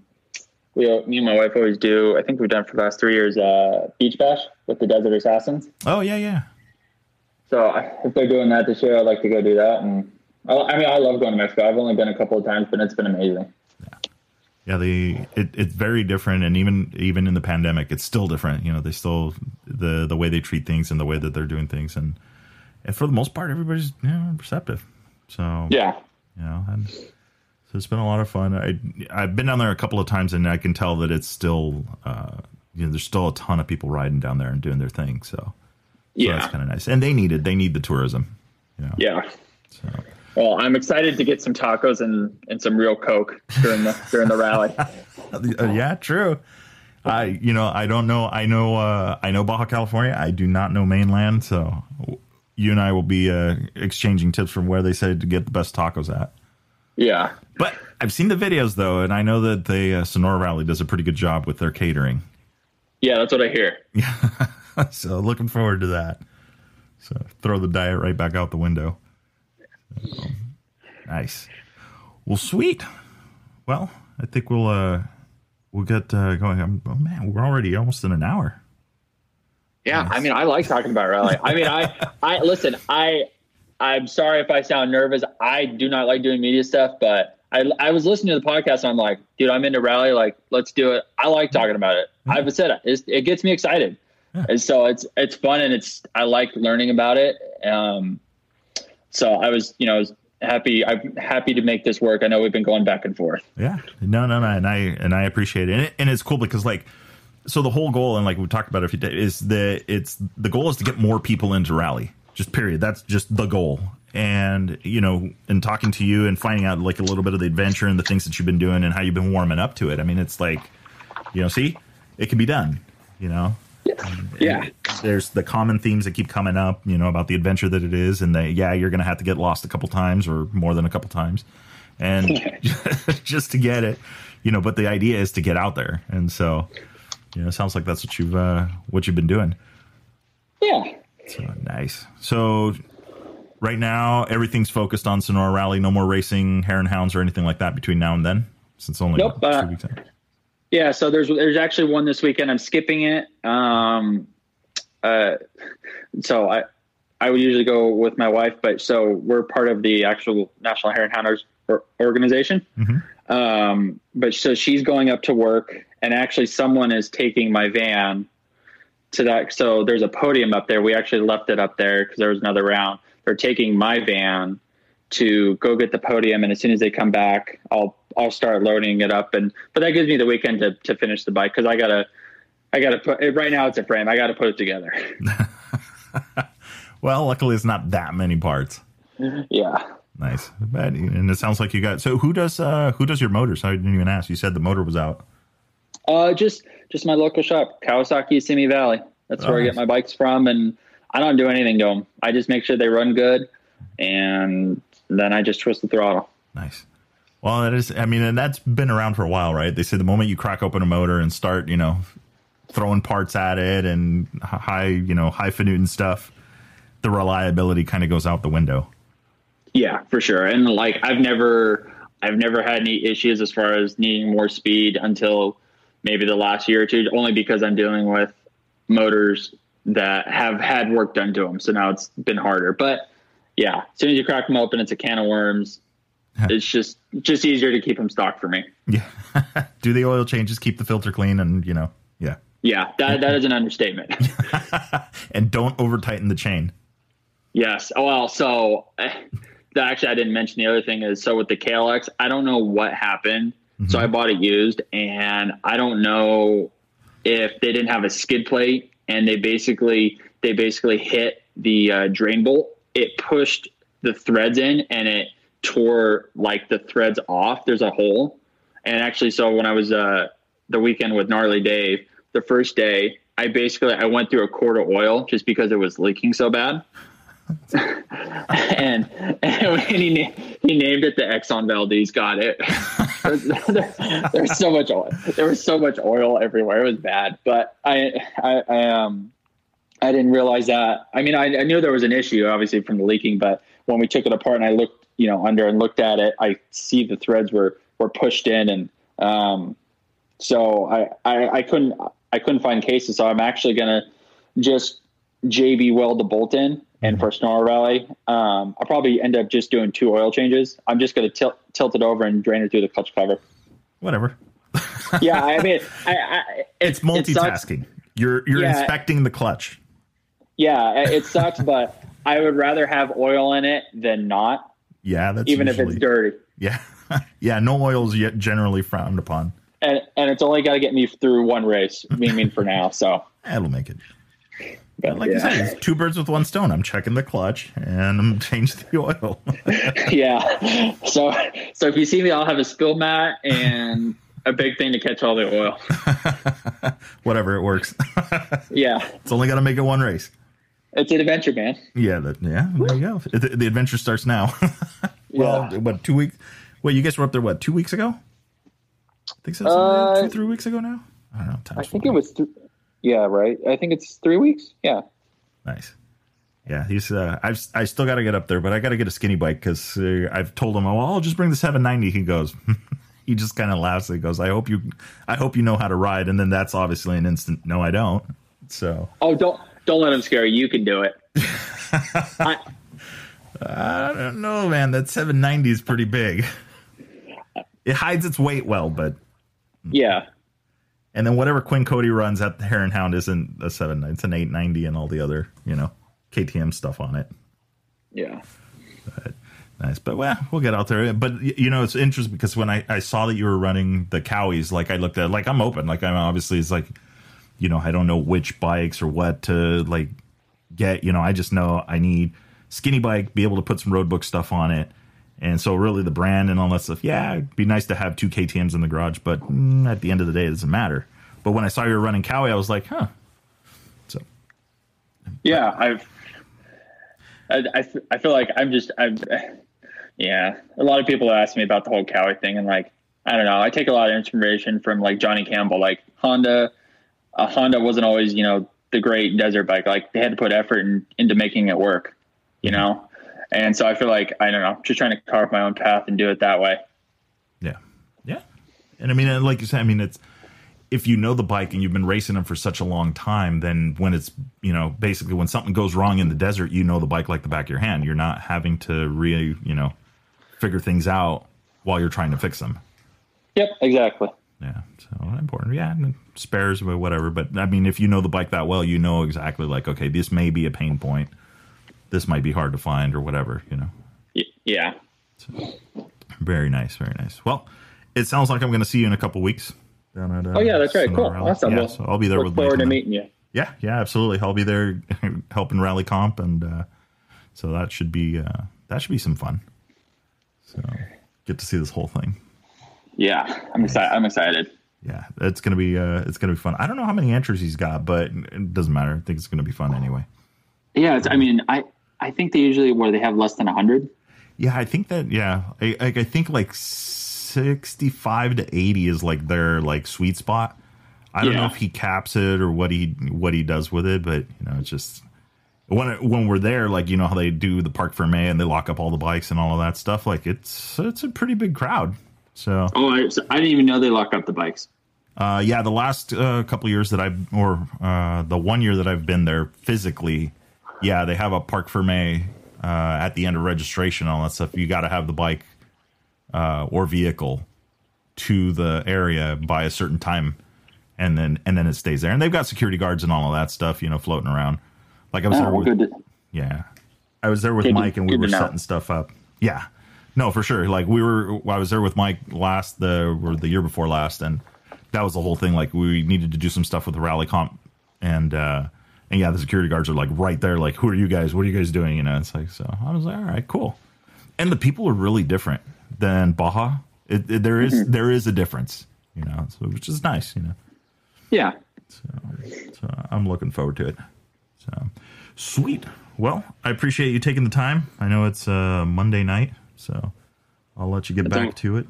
we, me and my wife always do. I think we've done for the last three years, uh, beach bash with the Desert Assassins. Oh yeah, yeah. So I- if they're doing that this year, I'd like to go do that. And I, I mean, I love going to Mexico. I've only been a couple of times, but it's been amazing. Yeah, the it, it's very different, and even even in the pandemic, it's still different. You know, they still the the way they treat things and the way that they're doing things, and and for the most part, everybody's you know, receptive. So Yeah, you know, and so it's been a lot of fun. I I've been down there a couple of times, and I can tell that it's still uh, you know there's still a ton of people riding down there and doing their thing. So, so yeah, that's kind of nice, and they need it. They need the tourism. You know, yeah. so. Well, I'm excited to get some tacos and, and some real Coke during the during the rally. <laughs> Uh, yeah, true. I, you know, I don't know. I know, uh, I know Baja California. I do not know mainland. So you and I will be uh, exchanging tips from where they say to get the best tacos at. Yeah, But I've seen the videos though, and I know that the uh, Sonora Rally does a pretty good job with their catering. yeah, that's what I hear. <laughs> <laughs> so looking forward to that. So throw the diet right back out the window. So, nice. Well, sweet. Well, I think we'll uh we'll get uh, going. I'm, oh man, we're already almost in an hour. Yeah, I mean, I like talking about rally. I mean, I, I listen. I, I'm sorry if I sound nervous. I do not like doing media stuff, but I, I was listening to the podcast and I'm like, dude, I'm into rally. Like, let's do it. I like talking about it. I've said it. It's, it gets me excited, And so it's it's fun and it's I like learning about it. Um, so I was, you know, I was happy. I'm happy to make this work. I know we've been going back and forth. Yeah. No, no, no. And I and I appreciate it. And, it, and it's cool because like so the whole goal and like we talked about it a few days is the it's the goal is to get more people into rally. Just period. That's just the goal. And you know, in talking to you and finding out like a little bit of the adventure and the things that you've been doing and how you've been warming up to it. I mean, it's like, you know, see, it can be done. You know, Yeah. there's the common themes that keep coming up, you know, about the adventure that it is, and that yeah, you're gonna have to get lost a couple times or more than a couple times, and <laughs> just to get it, you know. But the idea is to get out there, and so, you know, it sounds like that's what you've uh, what you've been doing. Yeah. So nice. So right now, everything's focused on Sonora Rally. No more racing, Hare and Hounds, or anything like that between now and then, since only Nope, uh, two weeks out. Yeah, so there's there's actually one this weekend. I'm skipping it. Um, uh, so I I would usually go with my wife, but so we're part of the actual National Heron Hunters or- organization. Mhm. Um, but so she's going up to work, and actually someone is taking my van to that. So there's a podium up there. We actually left it up there because there was another round. They're taking my van to go get the podium, and as soon as they come back, I'll I'll start loading it up. And but that gives me the weekend to to finish the bike because I gotta I gotta put it right now. It's a frame. I gotta put it together. <laughs> <laughs> Well, luckily, it's not that many parts. yeah. Nice. But, and it sounds like you got. So who does uh who does your motors? I didn't even ask. You said the motor was out. Uh, just just my local shop, Kawasaki Simi Valley. That's where I get my bikes from, and I don't do anything to them. I just make sure they run good, and then I just twist the throttle. Nice. Well, that is. I mean, and that's been around for a while, right? They say the moment you crack open a motor and start, you know, throwing parts at it and high, you know, high fanutin stuff, the reliability kind of goes out the window. Yeah, for sure. And like I've never I've never had any issues as far as needing more speed until maybe the last year or two, only because I'm dealing with motors that have had work done to them. So now it's been harder. But yeah, as soon as you crack them open, it's a can of worms. It's just just easier to keep them stocked for me. Yeah. <laughs> Do the oil changes, keep the filter clean, and you know, yeah. Yeah, that that is an understatement. <laughs> And don't over tighten the chain. Yes. Well, so eh, actually, I didn't mention the other thing is so with the KLX, I don't know what happened. So I bought it used, and I don't know if they didn't have a skid plate, and they basically they basically hit the uh, drain bolt. It pushed the threads in, and it tore like the threads off. There's a hole, and actually, so when I was uh, the weekend with gnarly Dave, the first day, I basically I went through a quart of oil just because it was leaking so bad. <laughs> and, and <laughs> he na- he named it the Exxon Valdez. Got it. <laughs> there, there so much oil. There was so much oil everywhere. It was bad. But I I, I um I didn't realize that. I mean, I, I knew there was an issue, obviously, from the leaking. But when we took it apart and I looked, you know, under and looked at it, I see the threads were were pushed in, and um, so I, I I couldn't I couldn't find cases. So I'm actually gonna just JB weld the bolt in. And for Sonora Rally, um, I'll probably end up just doing two oil changes. I'm just going to tilt tilt it over and drain it through the clutch cover. Whatever. <laughs> Yeah, I mean, I, I, It's it sucks. multitasking. You're you're Yeah. inspecting the clutch. Yeah, it sucks, <laughs> but I would rather have oil in it than not, Yeah, that's even if it's dirty. Yeah, <laughs> yeah. No oil's yet generally frowned upon. And and it's only got to get me through one race. I mean, for now. So, <laughs> That'll make it. but Like I said, it's two birds with one stone. I'm checking the clutch and I'm changing the oil. <laughs> yeah. So so if you see me, I'll have a spill mat and a big thing to catch all the oil. Whatever, it works. Yeah, it's only got to make it one race. it's an adventure, man. Yeah, that, yeah. There you go. The, the adventure starts now. Well, Yeah. what two weeks? Wait, you guys were up there what two weeks ago? I think so. Uh, two, three weeks ago now. I don't know. I think it was. Th- yeah, right. I think it's three weeks. Yeah. Nice. Yeah, he's. Uh, I've. I still got to get up there, but I got to get a skinny bike because uh, I've told him, "Oh, I'll just bring the 790." He goes. <laughs> he just kind of laughs. He goes, "I hope you. I hope you know how to ride." And then that's obviously an instant. No, I don't. So Oh, don't don't let him scare you. You can do it. <laughs> I, I don't know, man. That 790 is pretty big. It hides its weight well, but yeah. and then whatever Quinn Cody runs at the Hare and Hound isn't a seven. It's an 890 and all the other you know KTM stuff on it. Yeah. Nice, but well, we'll get out there. But you know, it's interesting because when I, I saw that you were running the Kawis, like I looked at, like I'm open, like I'm obviously it's like, you know, I don't know which bikes or what to like get. You know, I just know I need skinny bike, be able to put some road book stuff on it, and so really the brand and all that stuff. Yeah, it'd be nice to have two KTM's in the garage, but mm, at the end of the day, it doesn't matter. But when I saw you were running Kawi, I was like, huh. So Yeah. I've. I, I, feel like I'm just I'm. Yeah. A lot of people ask me about the whole Kawi thing, and like I don't know. I take a lot of inspiration from like Johnny Campbell. Like Honda, uh, Honda wasn't always you know the great desert bike. Like they had to put effort in, into making it work. You know. And so I feel like I don't know, just trying to carve my own path and do it that way. Yeah, yeah, and I mean, like you said, I mean, it's if you know the bike and you've been racing them for such a long time, then when it's you know basically when something goes wrong in the desert, you know the bike like the back of your hand. You're not having to re you know figure things out while you're trying to fix them. Yep, exactly. Yeah, so important. Yeah, and spares, but whatever. But I mean, if you know the bike that well, you know exactly like okay, this may be a pain point. This might be hard to find or whatever. You know. Y- yeah. Very nice, very nice. Well, it sounds like I'm going to see you in a couple weeks. Down at, uh, Oh yeah, that's right. Sonora Cool. Rally. Awesome. Yeah, Well, so I'll be there look with forward to meeting you. Yeah, yeah, absolutely. I'll be there <laughs> helping rally comp, and uh, so that should be uh, that should be some fun. So get to see this whole thing. Yeah, I'm excited. I'm excited. Yeah, it's gonna be uh, it's gonna be fun. I don't know how many entries he's got, but it doesn't matter. I think it's gonna be fun anyway. Yeah, it's, I mean, I I think they usually where they have less than hundred. Yeah, I think that. Yeah, I, I I think like sixty five to eighty is like their like sweet spot. I don't Yeah. know if he caps it or what he what he does with it, but you know, it's just when it, when we're there, like you know how they do the parc fermé and they lock up all the bikes and all of that stuff. Like it's it's a pretty big crowd. So Oh, I, so I didn't even know they locked up the bikes. uh, yeah, the last uh, couple years that I've or uh, the one year that I've been there physically, yeah, they have a parc fermé uh, at the end of registration and all that stuff. You got to have the bike uh, or vehicle to the area by a certain time, and then and then it stays there. And they've got security guards and all of that stuff, you know, floating around. Like I was Oh, there with, to- yeah, I was there with Good Mike, and we were setting stuff up. Yeah, no, for sure. Like we were, I was there with Mike last the or the year before last, and that was the whole thing. Like we needed to do some stuff with the rally comp, and uh and yeah, the security guards are like right there. Like, who are you guys? What are you guys doing? You know, it's like so. I was like, all right, cool. And the people are really different than Baja. It, it- there is- Mm-hmm. there is a difference, you know, so, which is nice, you know. Yeah. So I'm looking forward to it. So sweet. Well, I appreciate you taking the time. I know it's uh, Monday night, so I'll let you get That's back all- to it.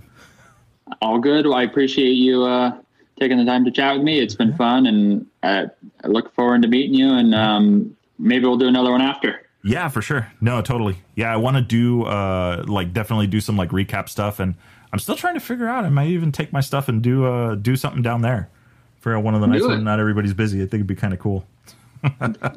All good. Well, I appreciate you uh, taking the time to chat with me. It's been fun, and I, I look forward to meeting you. And um, maybe we'll do another one after. Yeah, for sure. No, totally. Yeah, I want to do uh like definitely do some like recap stuff and I'm still trying to figure out I might even take my stuff and do uh do something down there for one of the nights it. when not everybody's busy. I think it'd be kind of cool. <laughs>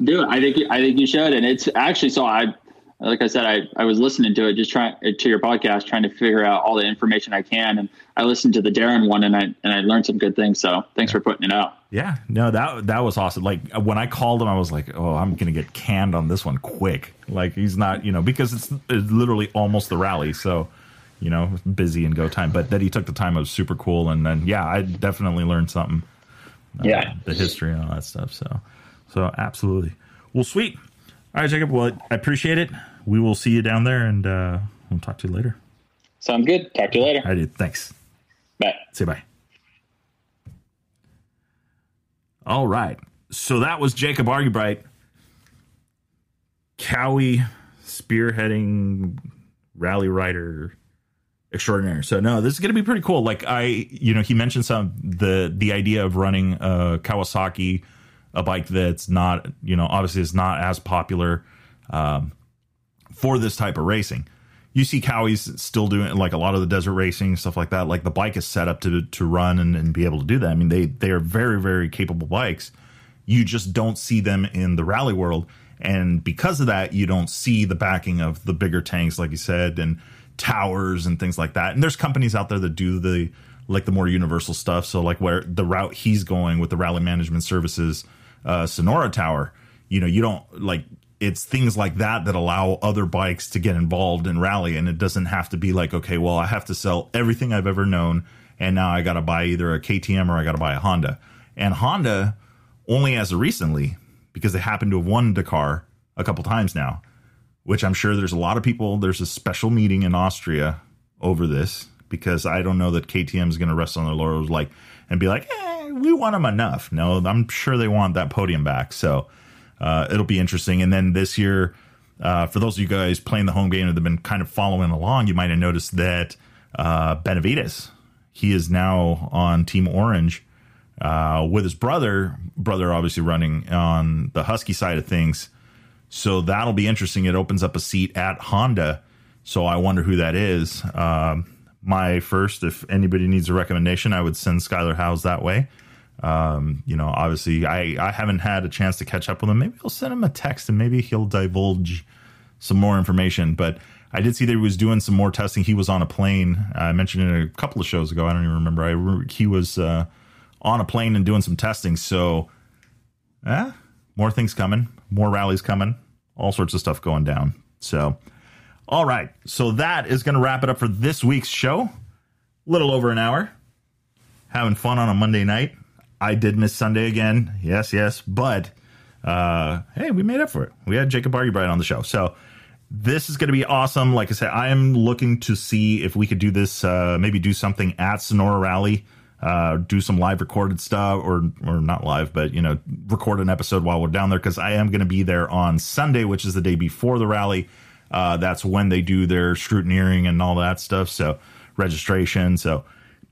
Do it. I think I think you should. And it's actually so I like I said, I, I was listening to it, just trying to your podcast, trying to figure out all the information I can. And I listened to the Darren one and I and I learned some good things. So thanks for putting it out. Yeah, no, that that was awesome. Like when I called him, I was like, "Oh, I'm gonna get canned on this one quick." Like he's not, you know, because it's, it's literally almost the rally, so you know, busy and go time. But that he took the time was super cool, and then yeah, I definitely learned something. uh, Yeah. the history and all that stuff. So, so absolutely. Well, sweet. All right, Jacob. Well, I appreciate it. We will see you down there, and uh, we'll talk to you later. Sounds good. Talk to you later. All right, thanks. Bye. Say bye. All right. So that was Jacob Argubright, Kawi spearheading rally rider extraordinaire. So no, this is going to be pretty cool. Like I, you know, he mentioned some the the idea of running a Kawasaki, a bike that's not, you know, obviously is not as popular um, for this type of racing. You see Kawis still doing like a lot of the desert racing stuff like that. Like the bike is set up to to run and, and be able to do that. I mean, they they are very very capable bikes. You just don't see them in the rally world, and because of that, you don't see the backing of the bigger tanks, like you said, and towers and things like that. And there's companies out there that do the like the more universal stuff. So like where the route he's going with the rally management services, uh, Sonora Tower, you know, you don't like it's things like that that allow other bikes to get involved in rally and it doesn't have to be like okay well i have to sell everything i've ever known and now i got to buy either a ktm or i got to buy a honda. And honda only as recently because they happen to have won dakar a couple times now which i'm sure there's a lot of people there's a special meeting in austria over this because i don't know that ktm is going to rest on their laurels like and be like eh, we want them enough no i'm sure they want that podium back so uh, it'll be interesting. And then this year, uh, for those of you guys playing the home game that have been kind of following along, you might have noticed that uh, Benavides, he is now on Team Orange uh, with his brother. Brother, obviously running on the Husky side of things. So that'll be interesting. It opens up a seat at Honda. So I wonder who that is. Um, my first, if anybody needs a recommendation, I would send Skyler Howes that way. Um, you know, obviously, I, I haven't had a chance to catch up with him. Maybe I'll send him a text and maybe he'll divulge some more information. But I did see that he was doing some more testing. He was on a plane. I mentioned it a couple of shows ago. I don't even remember. I remember he was uh, on a plane and doing some testing. So, eh, more things coming, more rallies coming, all sorts of stuff going down. So, all right. So that is going to wrap it up for this week's show. A little over an hour. Having fun on a Monday night. I did miss Sunday again. Yes, yes. But uh, hey, we made up for it. We had Jacob Argubright on the show. So this is going to be awesome. Like I said, I am looking to see if we could do this, uh, maybe do something at Sonora Rally, uh, do some live recorded stuff, or or not live, but you know, record an episode while we're down there because I am going to be there on Sunday, which is the day before the rally. Uh, that's when they do their scrutineering and all that stuff. So registration. So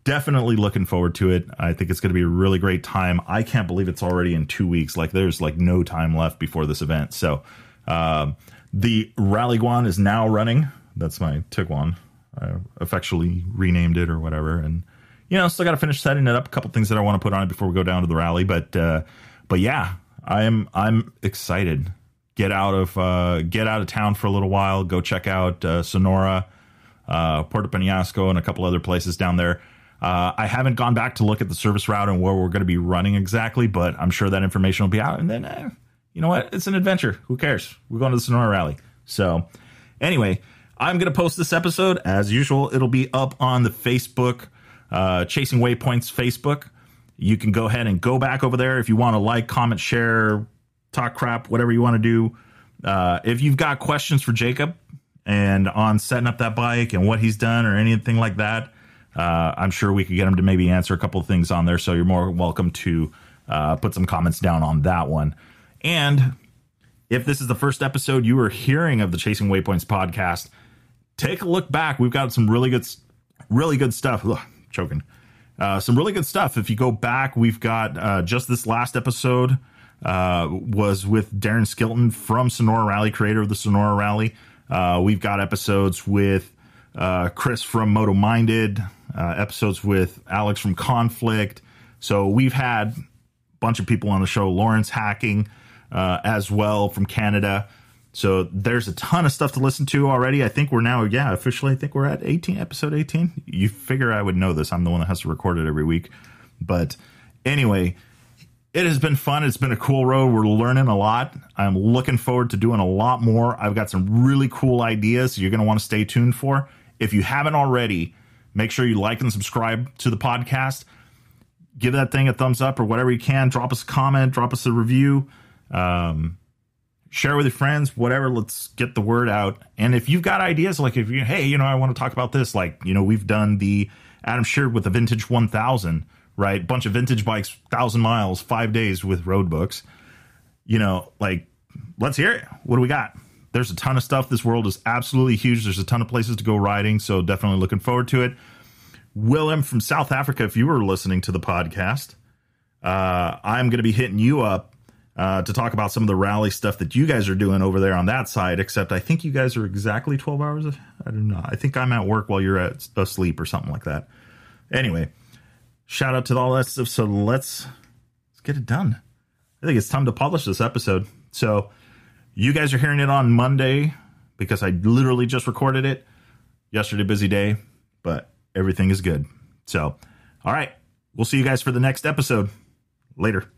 definitely looking forward to it. I think it's going to be a really great time. I can't believe it's already in two weeks. Like there's like no time left before this event. So. Um, the Rallyguan is now running. That's my Tiguan. I affectionately renamed it or whatever. And, you know, still got to finish setting it up. A couple things that I want to put on it before we go down to the rally. But, uh, but yeah, I am, I'm excited. Get out of, uh, get out of town for a little while. Go check out, uh, Sonora, uh, Puerto Penasco and a couple other places down there. Uh, I haven't gone back to look at the service route and where we're going to be running exactly, but I'm sure that information will be out. And then, eh, you know what? It's an adventure. Who cares? We're going to the Sonora Rally. So, anyway, I'm going to post this episode as usual. It'll be up on the Facebook, uh, Chasing Waypoints Facebook. You can go ahead and go back over there if you want to like, comment, share, talk crap, whatever you want to do. Uh, if you've got questions for Jacob and on setting up that bike and what he's done or anything like that, uh, I'm sure we could get him to maybe answer a couple of things on there. So you're more welcome to uh, put some comments down on that one. And if this is the first episode you are hearing of the Chasing Waypoints podcast, take a look back. We've got some really good, really good stuff. Ugh, choking. Uh, some really good stuff. If you go back, we've got uh, just this last episode uh, was with Darren Skilton from Sonora Rally, creator of the Sonora Rally. Uh, we've got episodes with uh, Chris from Moto Minded, uh, episodes with Alex from Conflict. So we've had a bunch of people on the show. Lawrence Hacking uh, as well from Canada. So there's a ton of stuff to listen to already. I think we're now, yeah, officially, I think we're at 18, episode 18. You figure I would know this. I'm the one that has to record it every week. But anyway, it has been fun. It's been a cool road. We're learning a lot. I'm looking forward to doing a lot more. I've got some really cool ideas you're going to want to stay tuned for. If you haven't already, make sure you like and subscribe to the podcast. Give that thing a thumbs up or whatever you can. Drop us a comment, drop us a review. Um, share with your friends, whatever. Let's get the word out. And if you've got ideas, like if you, hey, you know, I want to talk about this, like, you know, we've done the Adam Sheard with the Vintage 1000, right? Bunch of vintage bikes, thousand miles, five days with road books. You know, like, let's hear it. What do we got? There's a ton of stuff. This world is absolutely huge. There's a ton of places to go riding. So definitely looking forward to it. Willem from South Africa, if you were listening to the podcast, uh, I'm going to be hitting you up uh, to talk about some of the rally stuff that you guys are doing over there on that side. Except I think you guys are exactly 12 hours. I don't know. I think I'm at work while you're at asleep or something like that. Anyway, shout out to all that stuff. So let's let's get it done. I think it's time to publish this episode. So you guys are hearing it on Monday because I literally just recorded it. Yesterday, busy day, but everything is good. So, all right, we'll see you guys for the next episode. Later.